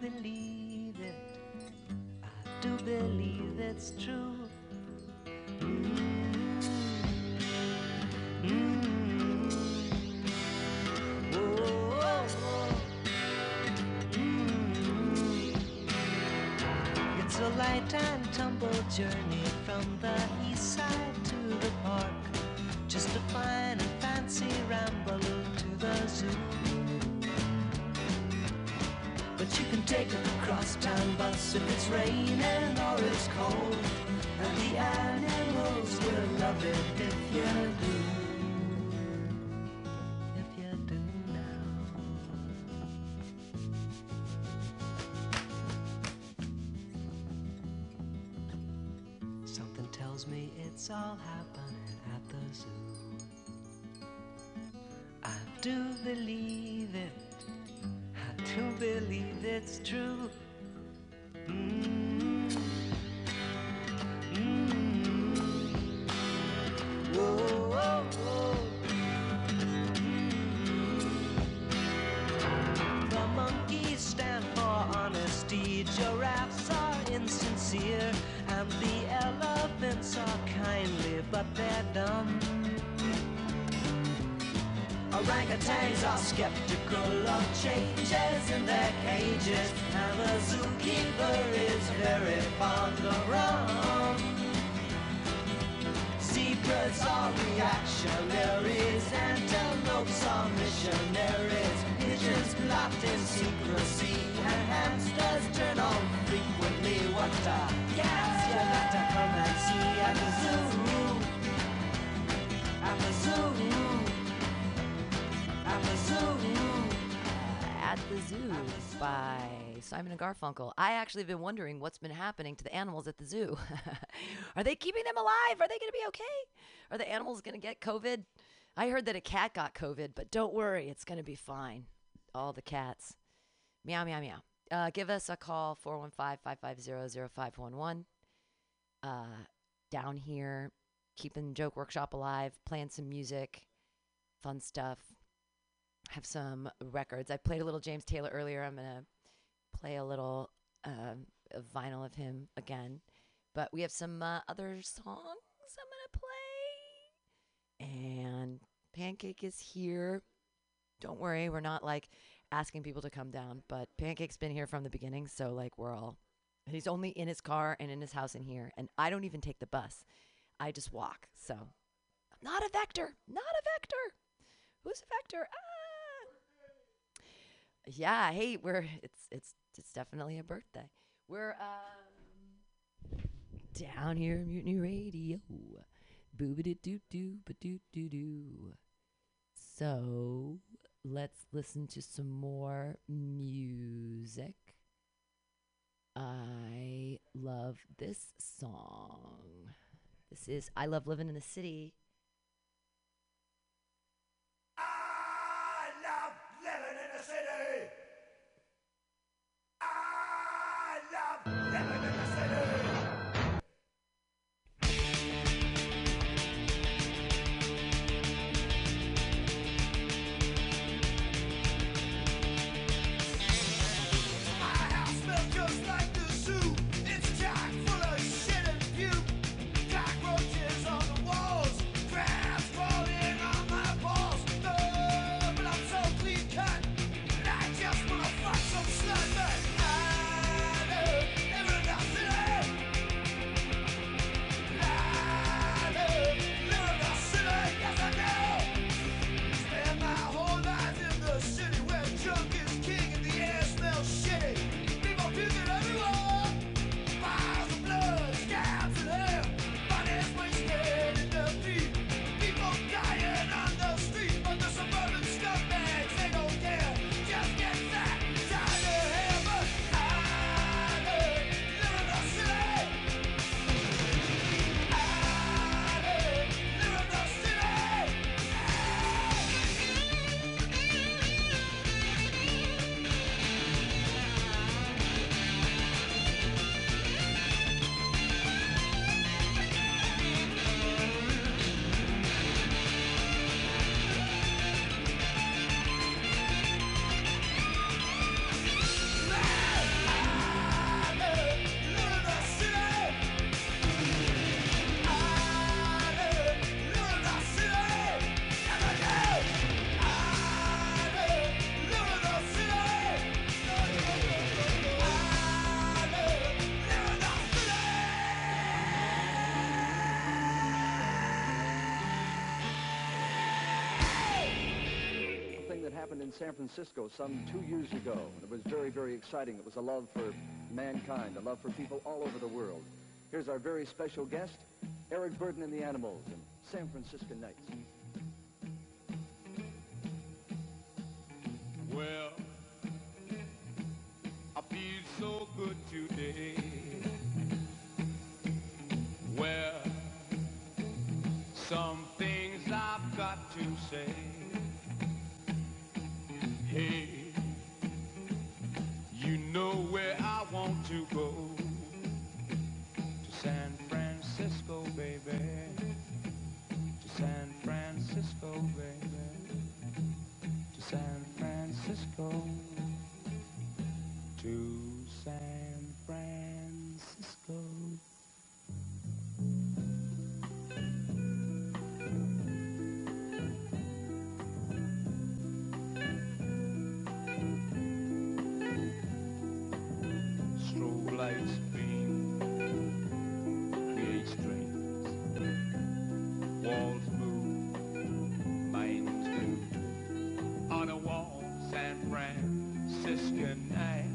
Speaker 5: Believe it. I do believe it's true. Mm. Mm. Whoa, whoa, whoa. Mm. It's a light and tumble journey from the east side to the park. Just a fine and fancy ramble to the zoo. Take a crosstown bus if it's raining or it's cold. And the animals will love it if you do. If you do now. Something tells me it's all happening at the zoo. I do believe do believe it's true. Mm. Mm. Whoa, whoa, whoa. Mm. The monkeys stand for honesty, giraffes are insincere, and the elephants are kindly, but they're dumb. Orangutans are skeptical changes in their cages, and the zookeeper is very fond of rum. Zebras are reactionaries, antelopes are missionaries, pigeons plot in secrecy, and hamsters turn on frequently. What a gas you got to come and see at the zoo, at the zoo. At the zoo.
Speaker 1: At the Zoo by Simon and Garfunkel. I actually have been wondering what's been happening to the animals at the zoo. (laughs) Are they keeping them alive? Are they going to be okay? Are the animals going to get COVID? I heard that a cat got COVID, but don't worry, it's going to be fine. All the cats. Meow, meow, meow. Uh, give us a call, 415 550 0511. Uh, Down here, keeping Joke Workshop alive, playing some music, fun stuff have some records. I played a little James Taylor earlier. I'm gonna play a little um, a vinyl of him again, but we have some uh, other songs I'm gonna play. And Pancake is here. Don't worry, we're not like asking people to come down, but Pancake's been here from the beginning, so like we're all. He's only in his car and in his house in here, and I don't even take the bus. I just walk. So not a vector. Not a vector. Who's a vector? Ah. Yeah, hey, we're it's it's it's definitely a birthday. We're um down here at Mutiny Radio. Boobity doo doo doo doo doo. So let's listen to some more music. I love this song. This is I Love Living in the City.
Speaker 6: In
Speaker 7: San Francisco some two years ago. and It was very, very exciting. It was a love for mankind, a love for people all over the world. Here's our very special guest, Eric Burdon and the Animals in San Francisco Nights.
Speaker 6: Well, I feel so good today. Well, some things I've got to say. Hey, you know where I want to go. To San Francisco, baby. To San Francisco, baby to San Francisco. To San Strobe lights beam, create strains. Walls move, minds do on a warm San Francisco night.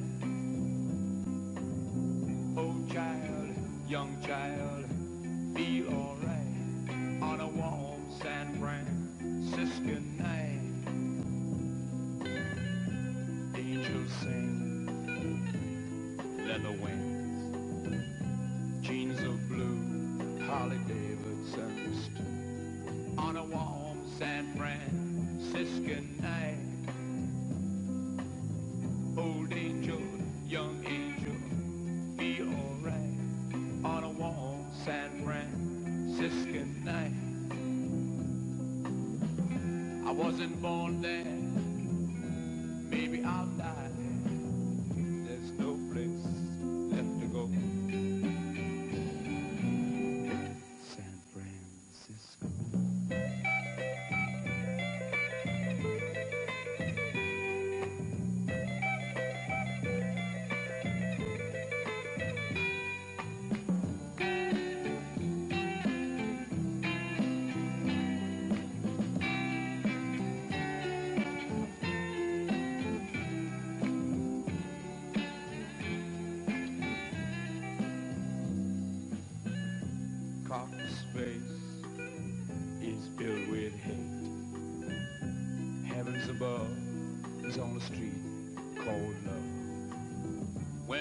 Speaker 6: Oh child, young child, feel alright on a warm San Francisco night. Angels sing, leather wings,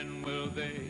Speaker 6: when will they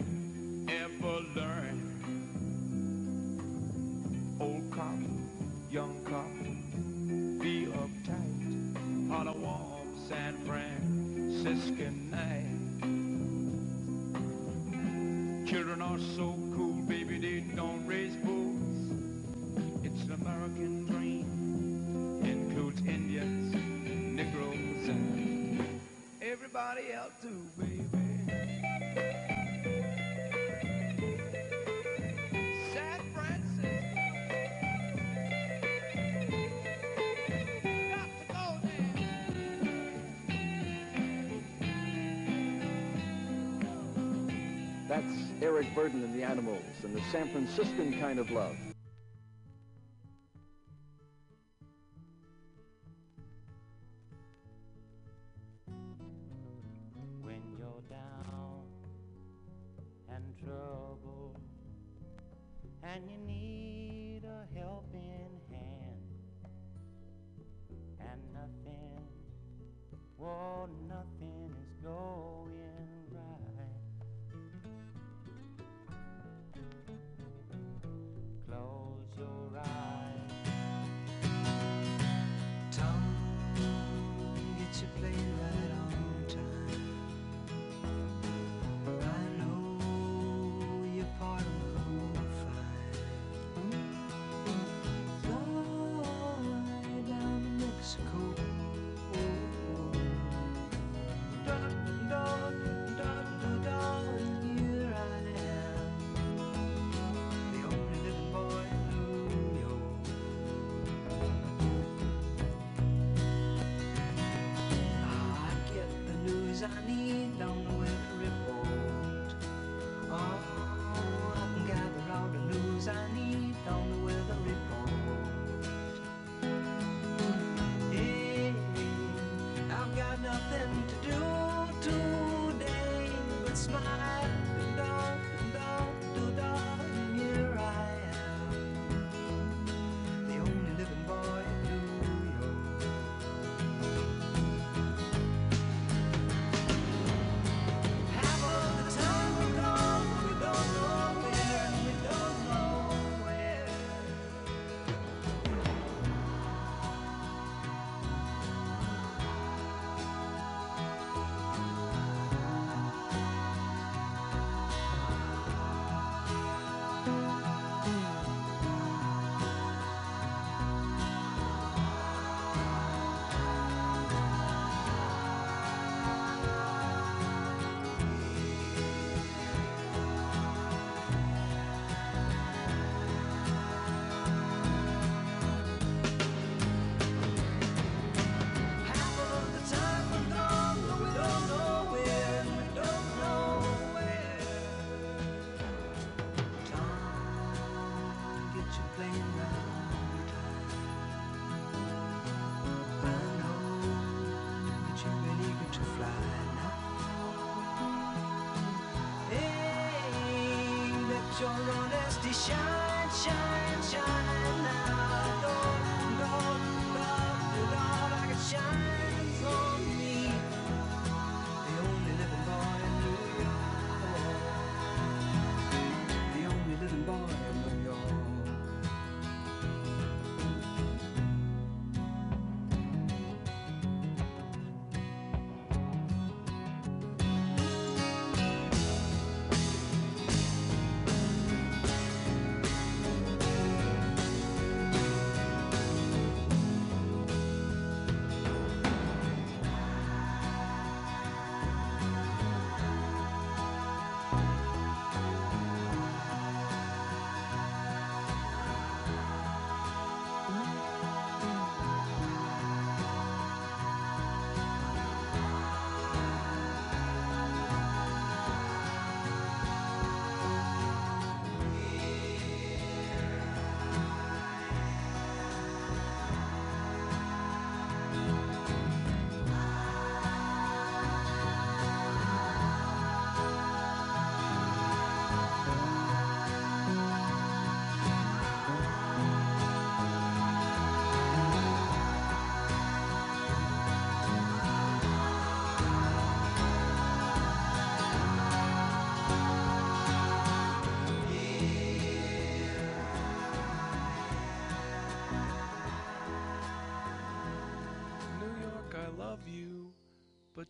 Speaker 5: Eric Burdon and the Animals and the San Franciscan kind of love.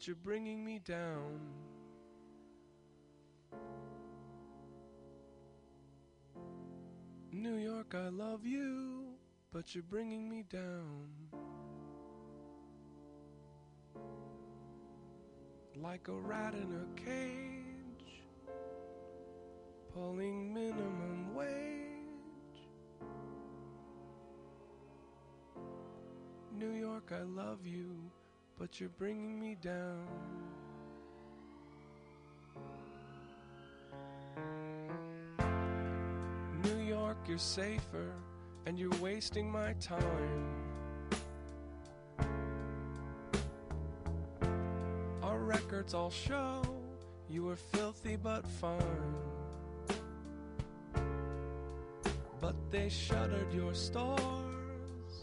Speaker 8: You're
Speaker 9: bringing me down. New York, I love you, but you're bringing me down. Like a rat in a cage, pulling minimum wage. New York, I love you, but you're bringing me down. New York, you're safer, and you're wasting my time. Our records all show you were filthy but fine. But they shuttered your stores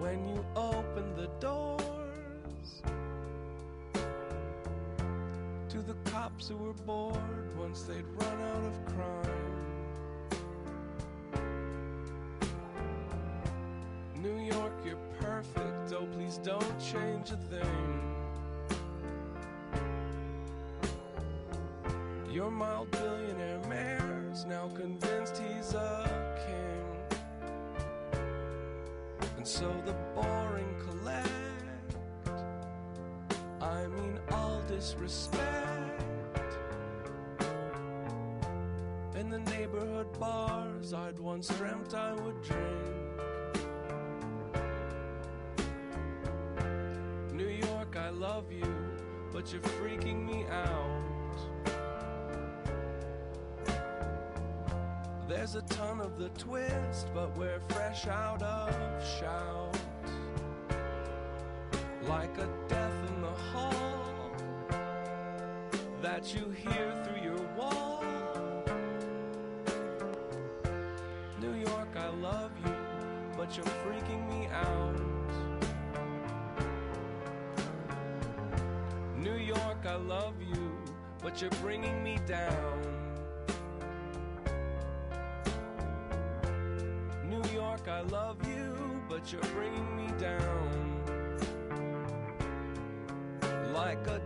Speaker 9: when you the doors to the cops who were bored once they'd run out of crime. New York, you're perfect. Oh, please don't change a thing. All disrespect. In the neighborhood bars I'd once dreamt I would drink. New York, I love you, but you're freaking me out. There's a ton of the twist, but we're fresh out of shout. Like a death that you hear through your wall. New York, I love you, but you're freaking me out. New York, I love you, but you're bringing me down. New York, I love you, but you're bringing me down. Like a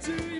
Speaker 10: to you.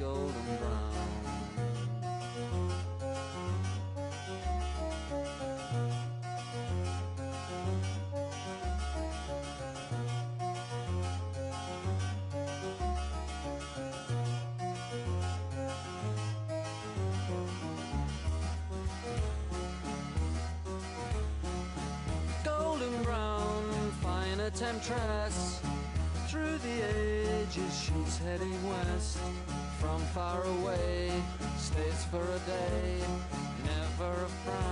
Speaker 10: golden brown golden brown fine temptress through the ages she's heading west from far away stays for a day never a frown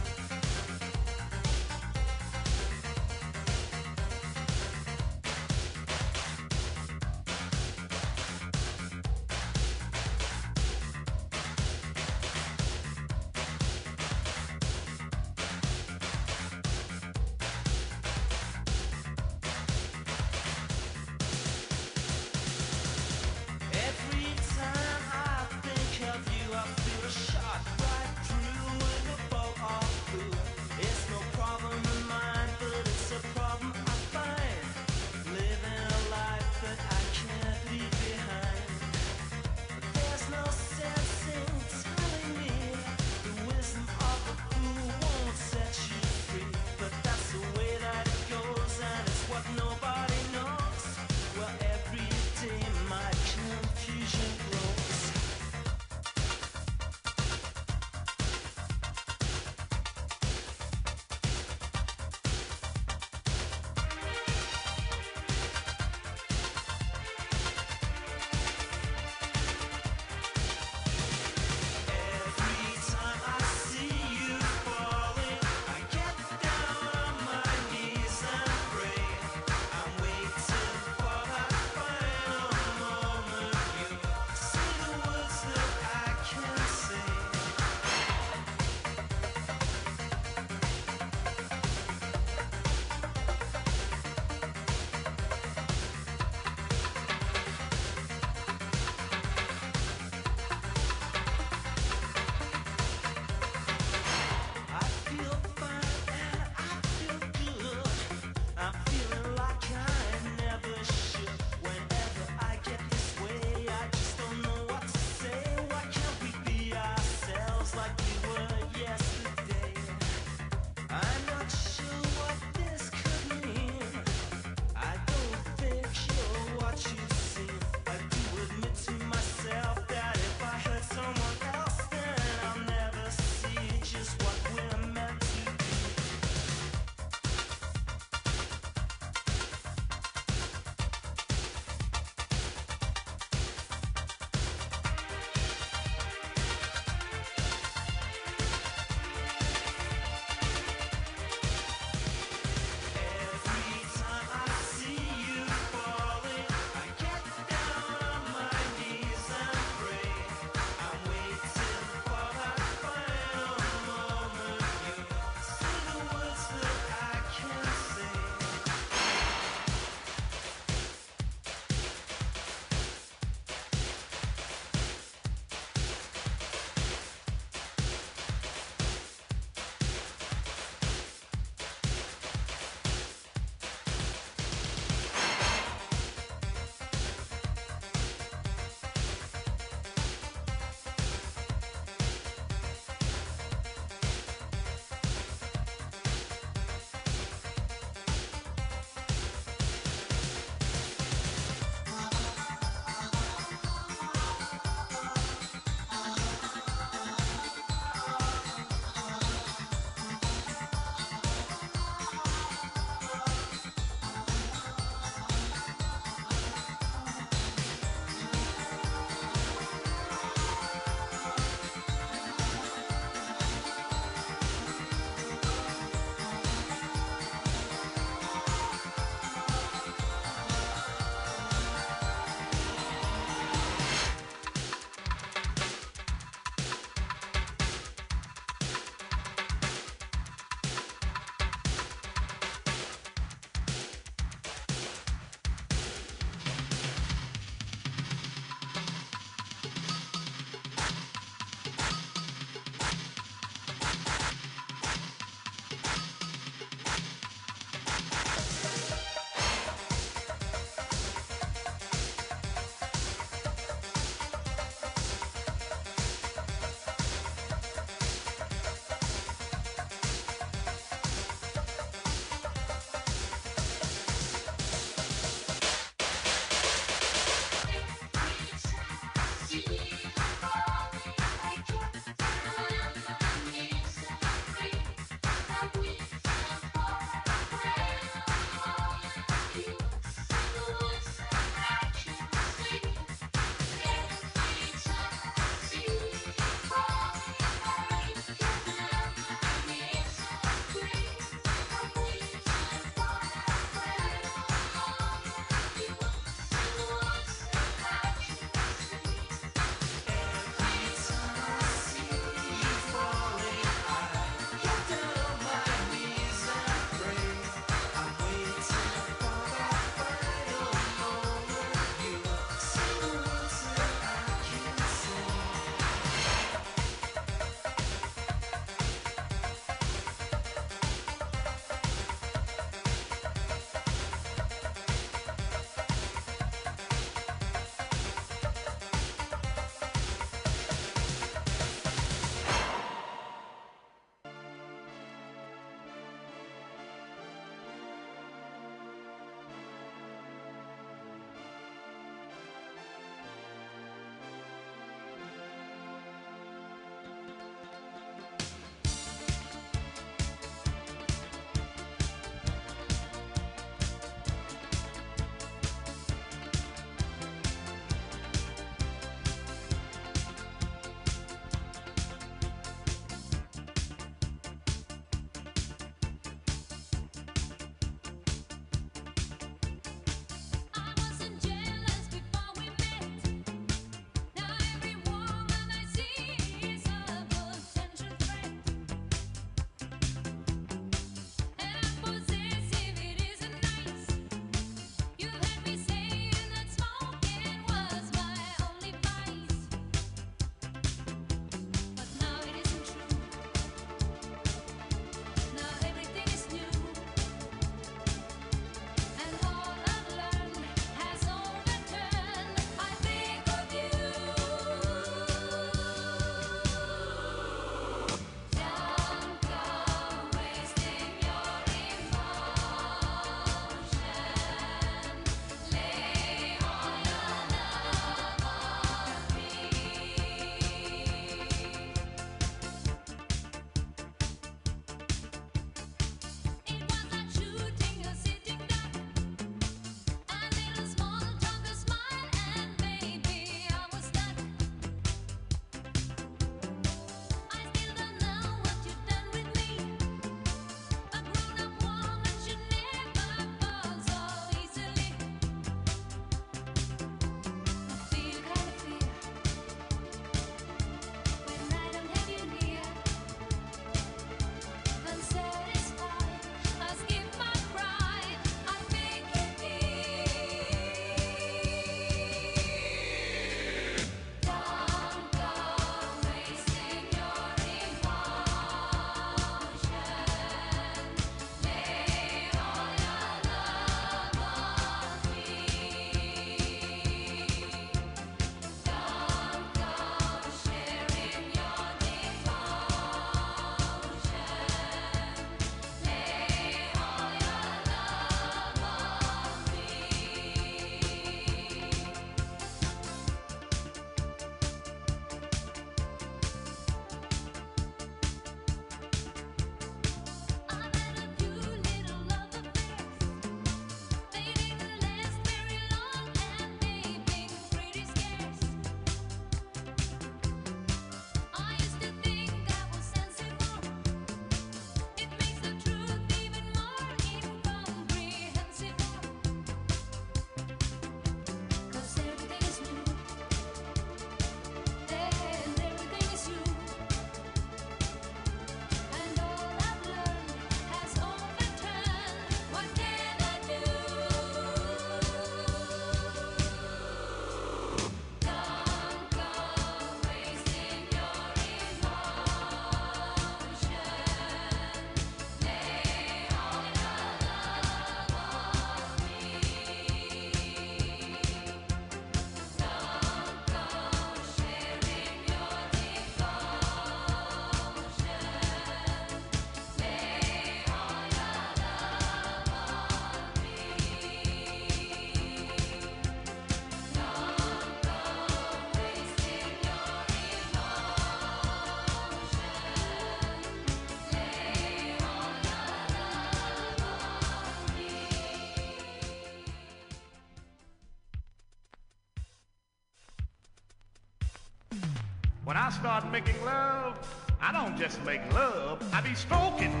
Speaker 11: When I start making love, I don't just make love, I be stroking.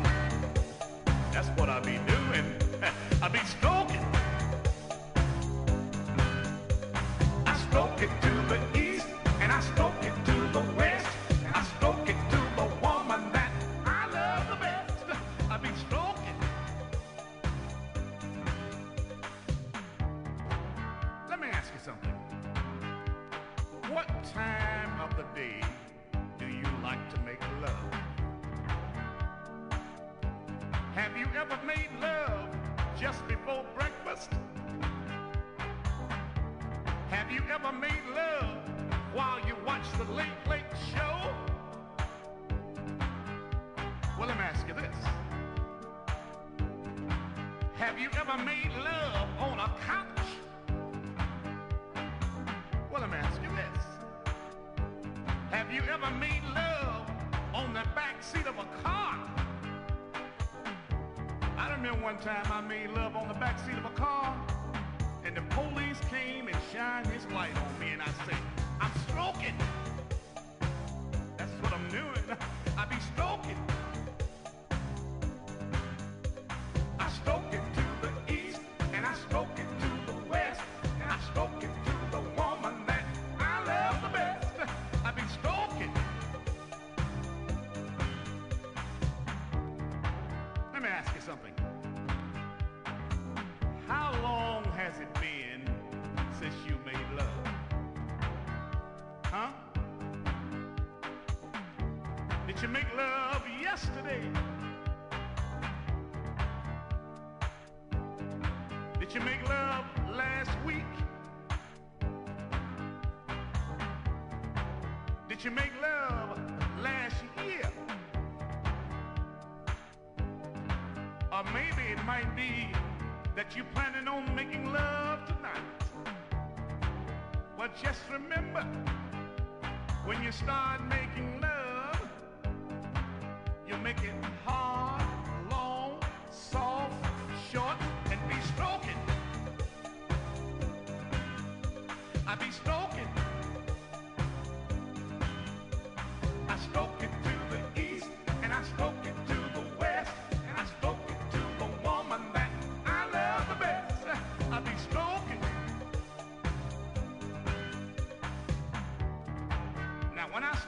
Speaker 11: That's what I be doing. (laughs) I be stroking. I stroke it to the east.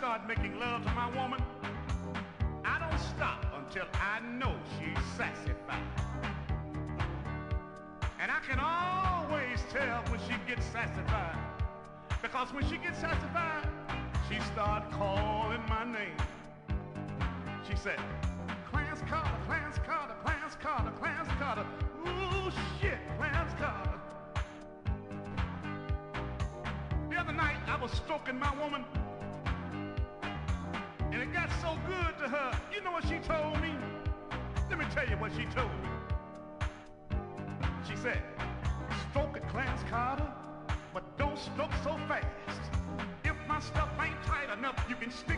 Speaker 11: start making love to my woman, I don't stop until I know she's satisfied. And I can always tell when she gets satisfied. Because when she gets satisfied, she start calling my name. She said, "Clarence Carter, Clarence Carter, Clarence Carter, Clarence Carter. Ooh, shit, Clarence Carter. The other night I was stroking my woman her, you know what she told me? Let me tell you what she told me. She said, stroke it, Clarence Carter, but don't stroke so fast. If my stuff ain't tight enough, you can stick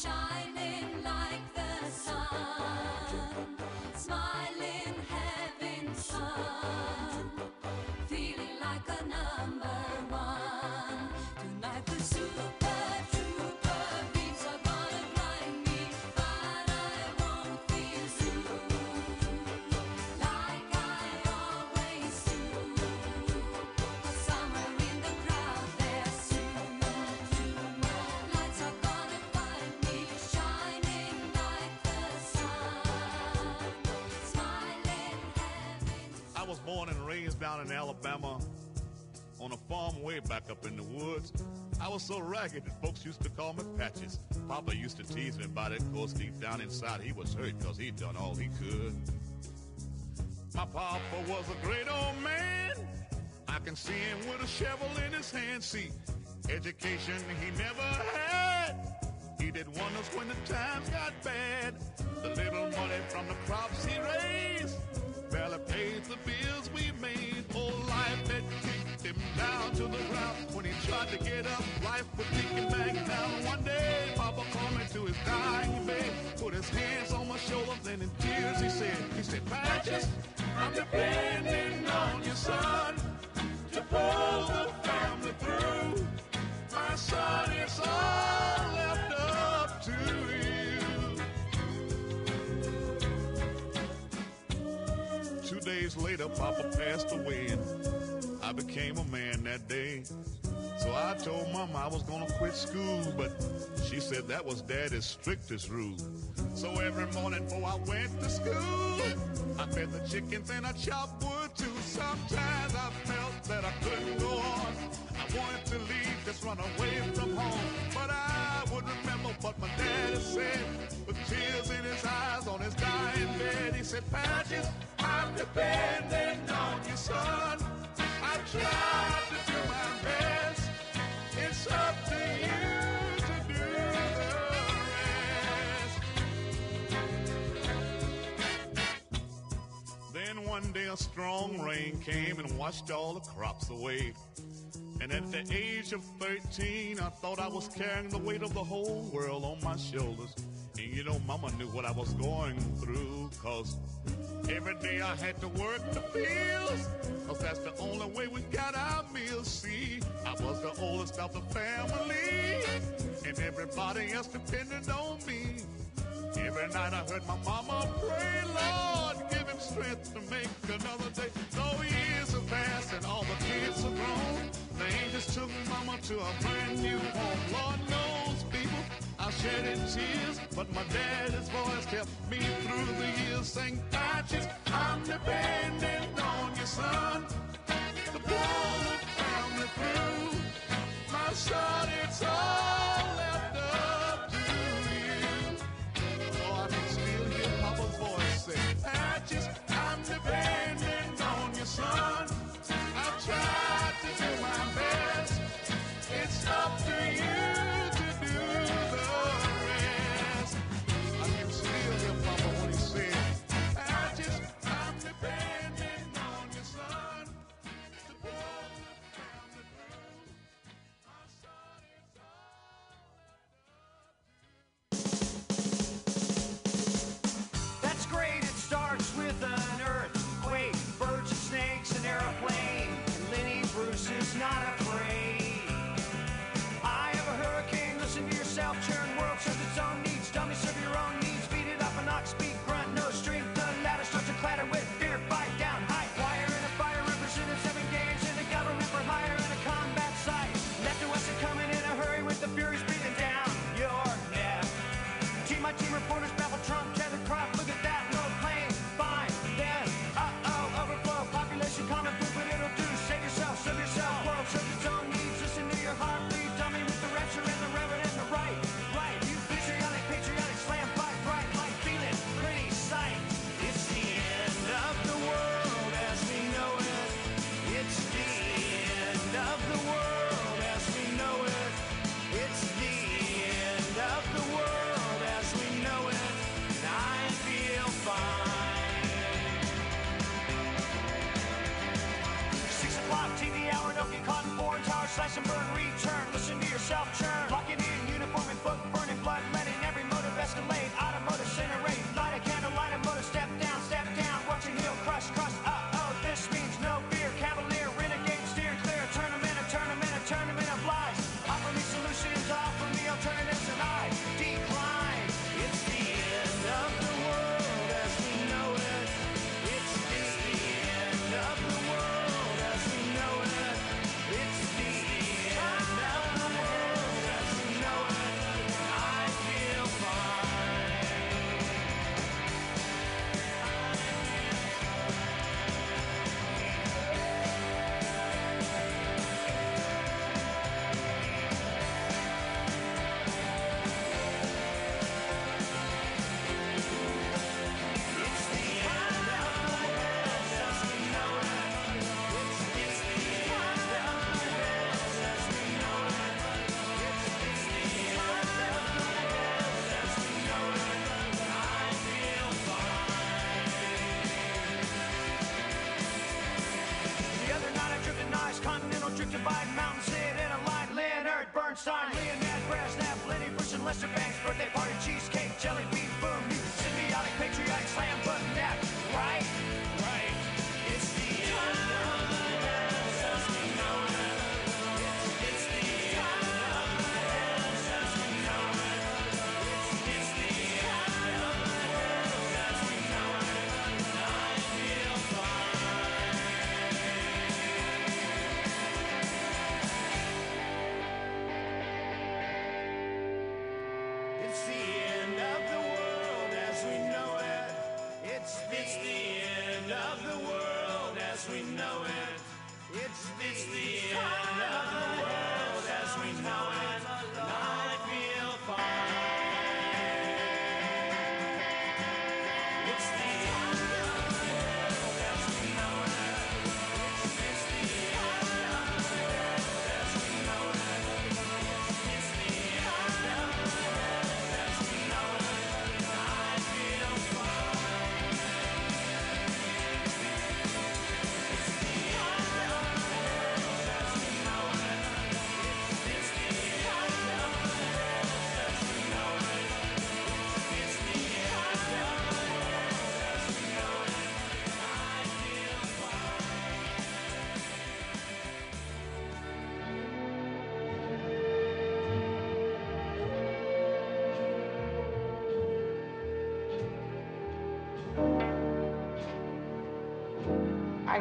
Speaker 11: sunshine. Raised down in Alabama on a farm way back up in the woods. I was so ragged that folks used to call me Patches. Papa used to tease me about it, cause deep down inside he was hurt cause he'd done all he could. My papa was a great old man. I can see him with a shovel in his hand. See, education he never had. He did wonders when the times got bad. The little money from the crops he raised paid the bills we made. Oh, life had kicked him down to the ground. When he tried to get up, life kick him back down. One day, Papa called me to his dying bed, put his hands on my shoulder, then in tears he said, he said, Patches, I'm depending later, Papa passed away, and I became a man that day. So I told Mama I was gonna quit school, but she said that was Daddy's strictest rule. So every morning before I went to school, I fed the chickens and I chopped wood too. Sometimes I felt that I couldn't go on. I wanted to leave, just run away from home. But I would remember what my daddy said. With tears in his eyes on his dying bed, he said, Patches, I'm depending on you, son. I tried to do my best. It's up to you to do the rest. Then one day a strong rain came and washed all the crops away. And at the age of 13, I thought I was carrying the weight of the whole world on my shoulders. You know, Mama knew what I was going through, cause every day I had to work the fields, cause that's the only way we got our meals. See, I was the oldest of the family, and everybody else depended on me. Every night I heard my mama pray, Lord, give him strength to make another day. Though years have passed and all the kids are grown, the angels took mama to a brand new home. Lord knows, I shed in tears, but my daddy's voice kept me through the years. Saying, Patches, I'm dependent on your son the family through. My son,
Speaker 6: slash and burn, return, listen to yourself churn.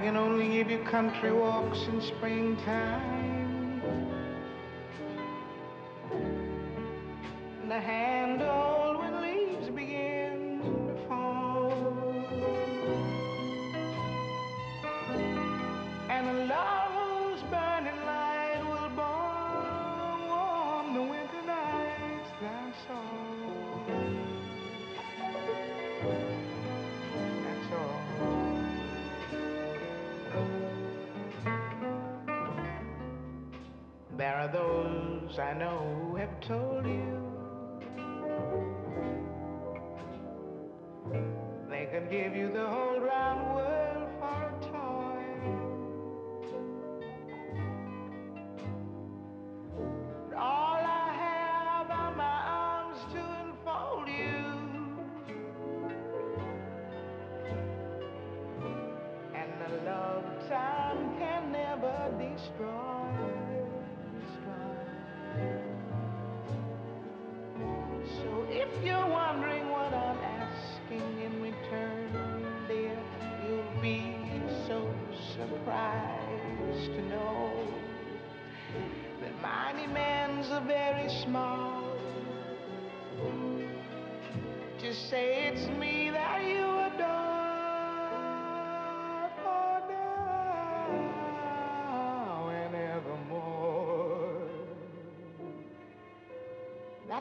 Speaker 12: can only give you country walks in springtime.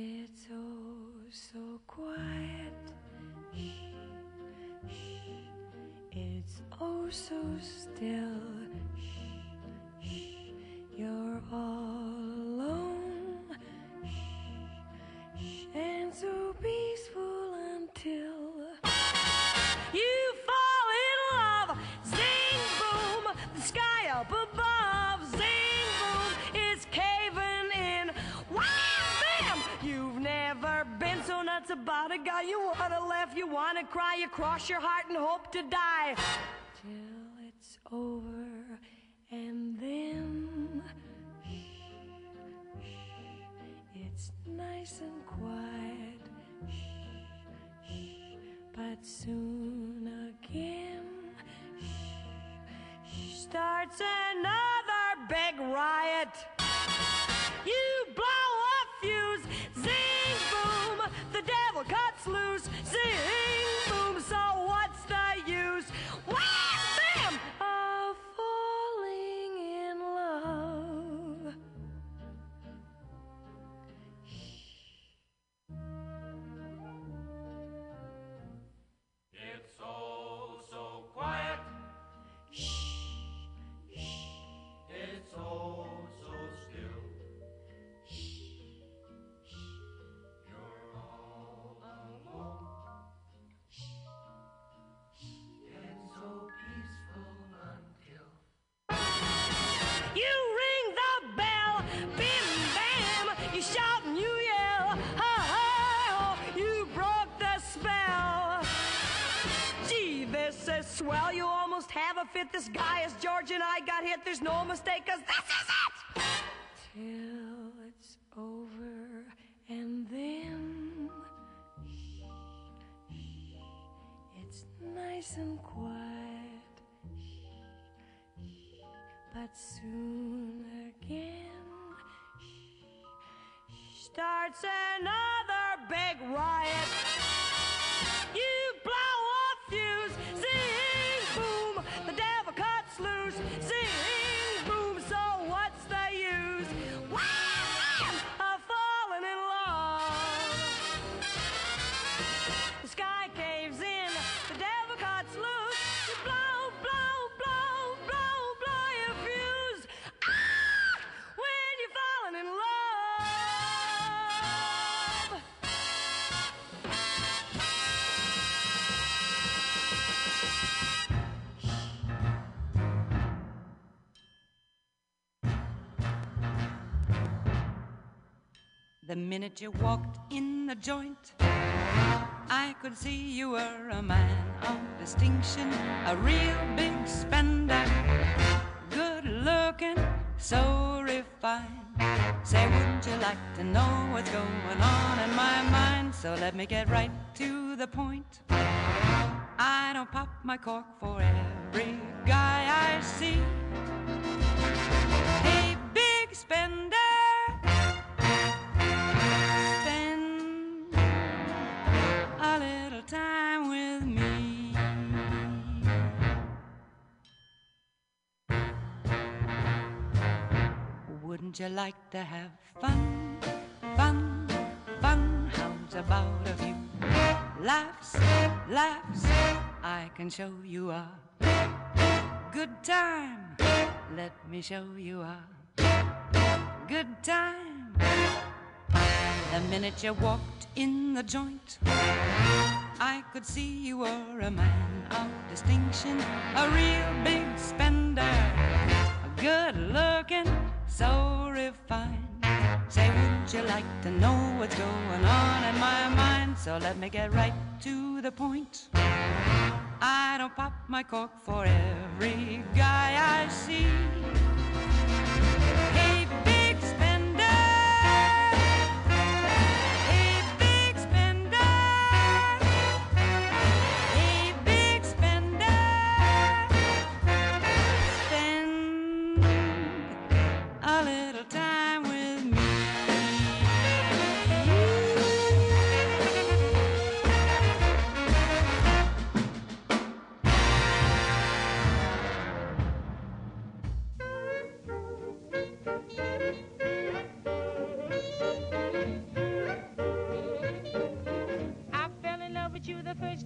Speaker 12: It's
Speaker 13: oh so quiet. Shh, shh. It's oh so still. want to cry, you cross your heart and hope to die. Till it's over, and then shh, shh, it's nice and quiet. Shh, shh, but soon again shh, starts another big riot. You blow a fuse, zing, boom, the devil cuts loose.
Speaker 14: Minute you walked in the joint, I could see you were a man of distinction, a real big spender, good looking, so refined. Say, wouldn't you like to know what's going on in my mind? So let me get right to the point. I don't pop my cork for every guy I see. Hey, big spender. Wouldn't you like to have fun, fun, fun? How's about a few laughs, laughs? I can show you a good time. Let me show you a good time. The minute you walked in the joint, I could see you were a man of distinction, a real big spender, a good looking, so refined. Say, would you like to know what's going on in my mind? So let me get right to the point. I don't pop my cork for every guy I see.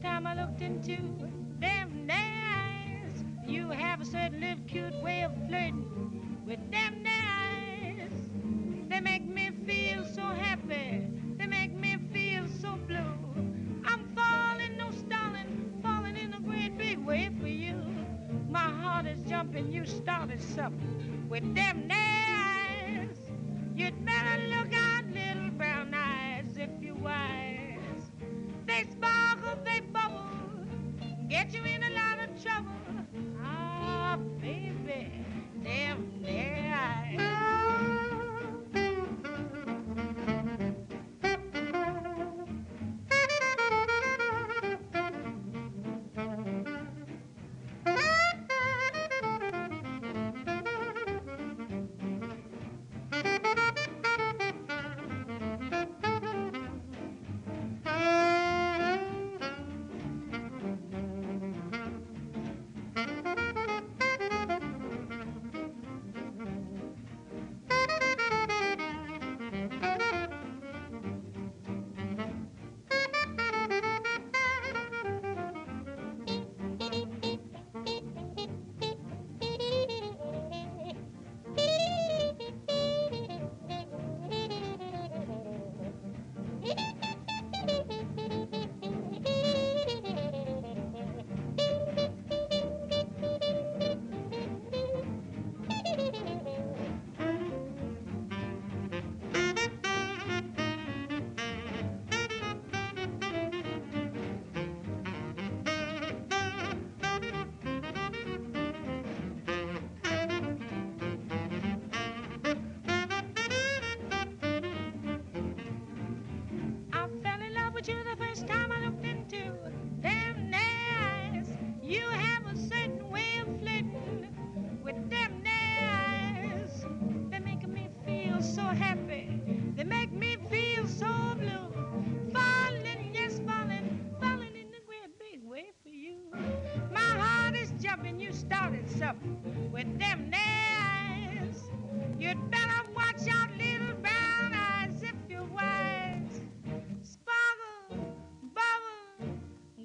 Speaker 15: Time I looked into them eyes. You have a certain little cute way of flirting with them eyes. They make me feel so happy. They make me feel so blue. I'm falling, no stalling, falling in a great big way for you. My heart is jumping. You started something with them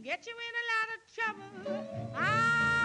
Speaker 15: get you in a lot of trouble. Ah,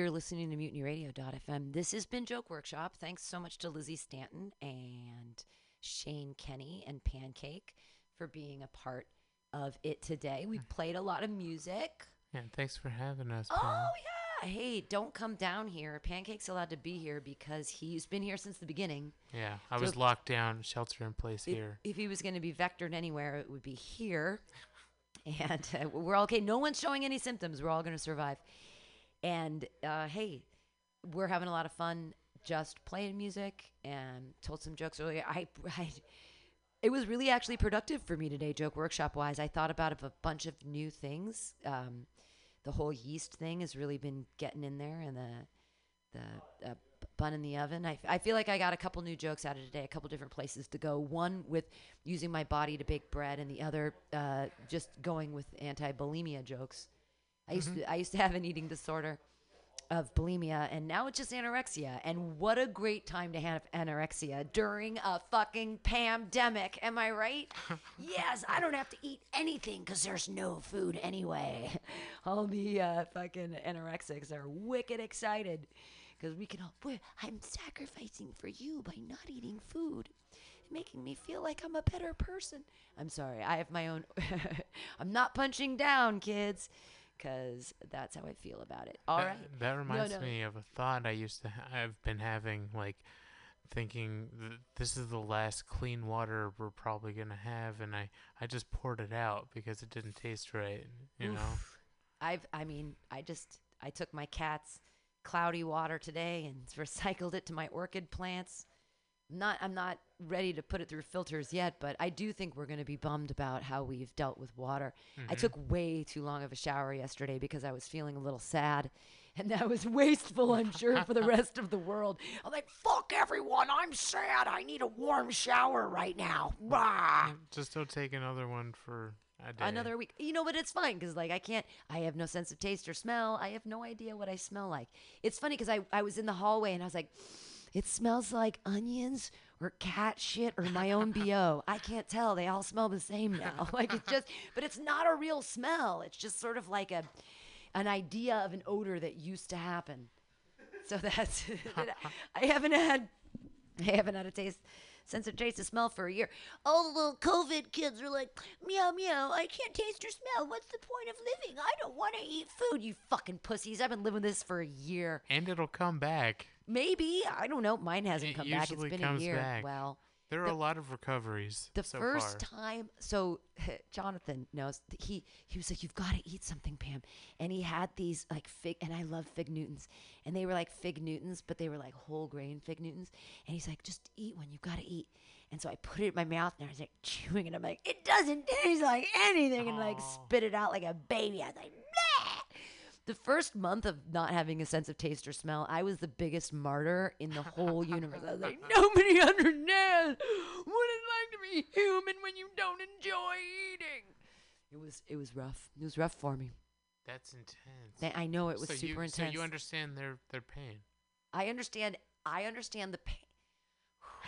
Speaker 15: you're
Speaker 1: listening to MutinyRadio.fm. This has been Joke Workshop. Thanks so much to Lizzy Stanton and Shane Kenny and Pancake for being a part of it today. We played a lot of music.
Speaker 2: Yeah, thanks for having us.
Speaker 1: Oh, yeah. Hey, don't come down here. Pancake's allowed to be here because he's been here since the beginning.
Speaker 2: Yeah, I
Speaker 1: So
Speaker 2: was locked down, shelter in place
Speaker 1: if,
Speaker 2: here.
Speaker 1: If he was going to be vectored anywhere, it would be here. (laughs) And uh, we're all okay. No one's showing any symptoms. We're all going to survive. And uh, hey, we're having a lot of fun just playing music and told some jokes earlier. I, (laughs) I it was really actually productive for me today, joke workshop wise. I thought about a bunch of new things. Um, the whole yeast thing has really been getting in there, and the the uh, bun in the oven. I, I feel like I got a couple new jokes out of today, a couple different places to go. One with using my body to bake bread, and the other uh, just going with anti bulimia jokes. I used
Speaker 2: Mhm.
Speaker 1: to I used to have an eating disorder of bulimia, and now it's just anorexia. And what a great time to have anorexia during a fucking pandemic. Am I right? (laughs) yes, I don't have to eat anything because there's no food anyway. (laughs) All the uh, fucking anorexics are wicked excited because we can all. I'm sacrificing for you by not eating food. Making me feel like I'm a better person. I'm sorry. I have my own. (laughs) I'm not punching down, kids, because that's how I feel about it. All
Speaker 2: that,
Speaker 1: right.
Speaker 2: That reminds
Speaker 1: no.
Speaker 2: me of a thought I used to. Ha- I've been having like thinking th- this is the last clean water we're probably gonna have, and I I just poured it out because it didn't taste right. You know.
Speaker 1: I've I mean, I just I took my cat's cloudy water today and (laughs) recycled it to my orchid plants. I'm not I'm not ready to put it through filters yet, but I do think we're going to be bummed about how we've dealt with water. I
Speaker 2: Mhm.
Speaker 1: took way too long of a shower yesterday because I was feeling a little sad. And that was (laughs) wasteful, I'm sure, for the rest of the world. I'm like, fuck everyone, I'm sad. I need a warm shower right now. Rah.
Speaker 2: Just don't take another one for
Speaker 1: another week. You know, but it's fine because like I can't. I have no sense of taste or smell. I have no idea what I smell like. It's funny because I I was in the hallway and I was like, it smells like onions or cat shit or my own (laughs) bo. I can't tell. They all smell the same now. (laughs) like it's just, but it's not a real smell. It's just sort of like a an idea of an odor that used to happen. So (laughs) that's I haven't had I haven't had a taste sense of taste or smell for a year. All the little COVID kids are like, meow meow, I can't taste or smell. What's the point of living? I don't want to eat food, you fucking pussies. I've been living this for a year.
Speaker 2: And it'll come back.
Speaker 1: Maybe. I don't know. Mine hasn't
Speaker 2: It
Speaker 1: come back. It's
Speaker 2: usually
Speaker 1: been
Speaker 2: comes
Speaker 1: a year.
Speaker 2: back.
Speaker 1: Well,
Speaker 2: There are
Speaker 1: the-
Speaker 2: a lot of recoveries.
Speaker 1: the
Speaker 2: so
Speaker 1: first
Speaker 2: far.
Speaker 1: time so (laughs) jonathan knows th- he he was like you've got to eat something pam and he had these like fig and i love fig newtons and they were like fig newtons but they were like whole grain fig newtons and he's like just eat one you've got to eat and so i put it in my mouth and i was like (laughs) chewing it i'm like it doesn't taste like anything and like spit it out like a baby i was like! The first month of not having a sense of taste or smell, I was the biggest martyr in the whole universe. I was like, nobody understands what it's like to be human when you don't enjoy eating. It was it was rough. It was rough for me.
Speaker 2: That's intense.
Speaker 1: Th- I know it was
Speaker 2: so
Speaker 1: super
Speaker 2: you,
Speaker 1: intense.
Speaker 2: So you understand their their pain.
Speaker 1: I understand. I understand the pain.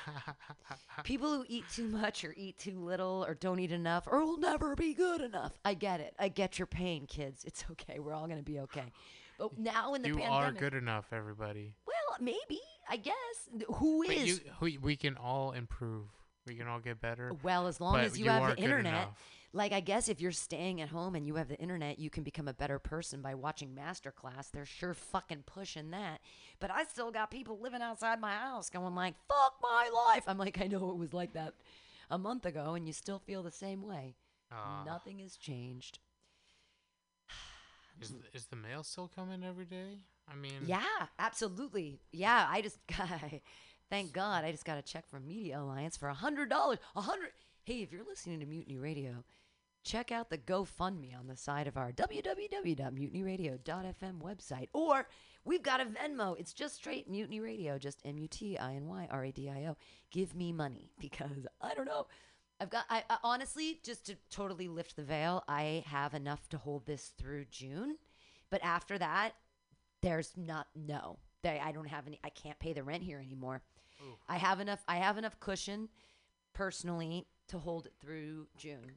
Speaker 1: (laughs) People who eat too much or eat too little or don't eat enough or will never be good enough. I get it. I get your pain, kids. It's (laughs) okay. We're all gonna be okay. But now in the
Speaker 2: you
Speaker 1: pandemic,
Speaker 2: are good enough, everybody.
Speaker 1: Well, maybe. I guess. Who
Speaker 2: But
Speaker 1: is?
Speaker 2: you, we, we can all improve. We can all get better.
Speaker 1: Well, as long as you,
Speaker 2: are
Speaker 1: have the internet.
Speaker 2: enough.
Speaker 1: Like I guess if you're staying at home and you have the internet, you can become a better person by watching Masterclass. They're sure fucking pushing that. But I still got people living outside my house going like, "Fuck my life." I'm like, I know it was like that a month ago, and you still feel the same way.
Speaker 2: Aw.
Speaker 1: Nothing has changed. (sighs)
Speaker 2: Is, is the mail still coming every day? I mean,
Speaker 1: Yeah, absolutely. Yeah, I just. (laughs) Thank God, I just got a check from Media Alliance for a hundred dollars. A hundred. Hey, if you're listening to Mutiny Radio, check out the GoFundMe on the side of our www.mutinyradio.fm website. Or we've got a Venmo. It's just straight Mutiny Radio, just M U T I N Y R A D I O. Give me money (laughs) because I don't know. I've got, I, I honestly, just to totally lift the veil, I have enough to hold this through June. But after that, there's not, no. They, I don't have any, I can't pay the rent here anymore. I have enough, I have enough cushion personally to hold it through June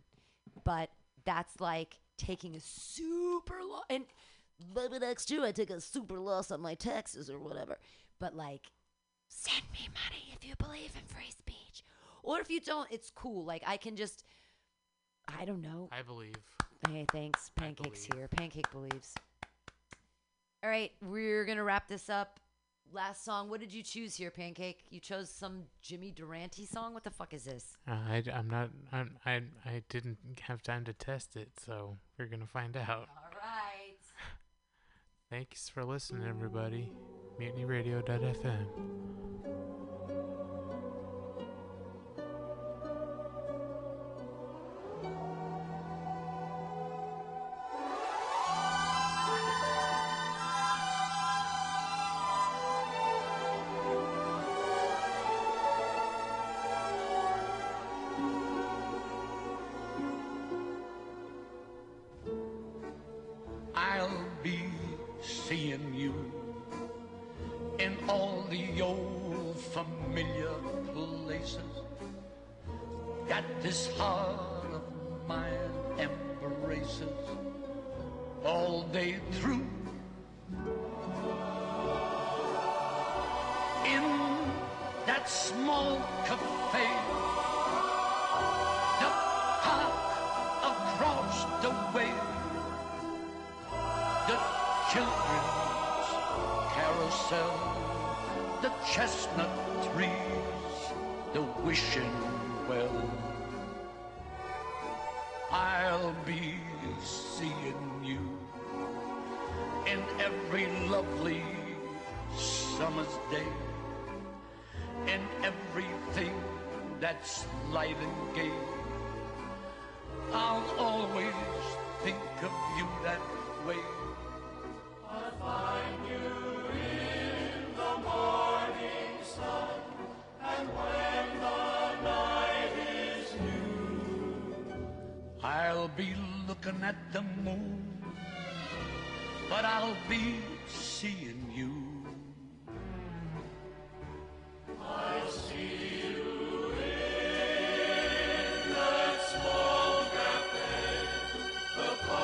Speaker 1: but that's like taking a super loss. And maybe next year I take a super loss on my taxes or whatever. But like, send me money if you believe in free speech, or if you don't, it's cool. Like I can just, I don't know.
Speaker 16: I believe.
Speaker 1: Hey, thanks. Pancakes here. Pancake believes. All right, we're gonna wrap this up. Last song. What did you choose here, Pancake? You chose some Jimmy Durante song. What the fuck is this?
Speaker 16: Uh, I, am not. I'm, I I didn't have time to test it, so we're gonna find out.
Speaker 1: All right. (laughs)
Speaker 16: Thanks for listening, everybody. MutinyRadio.fm.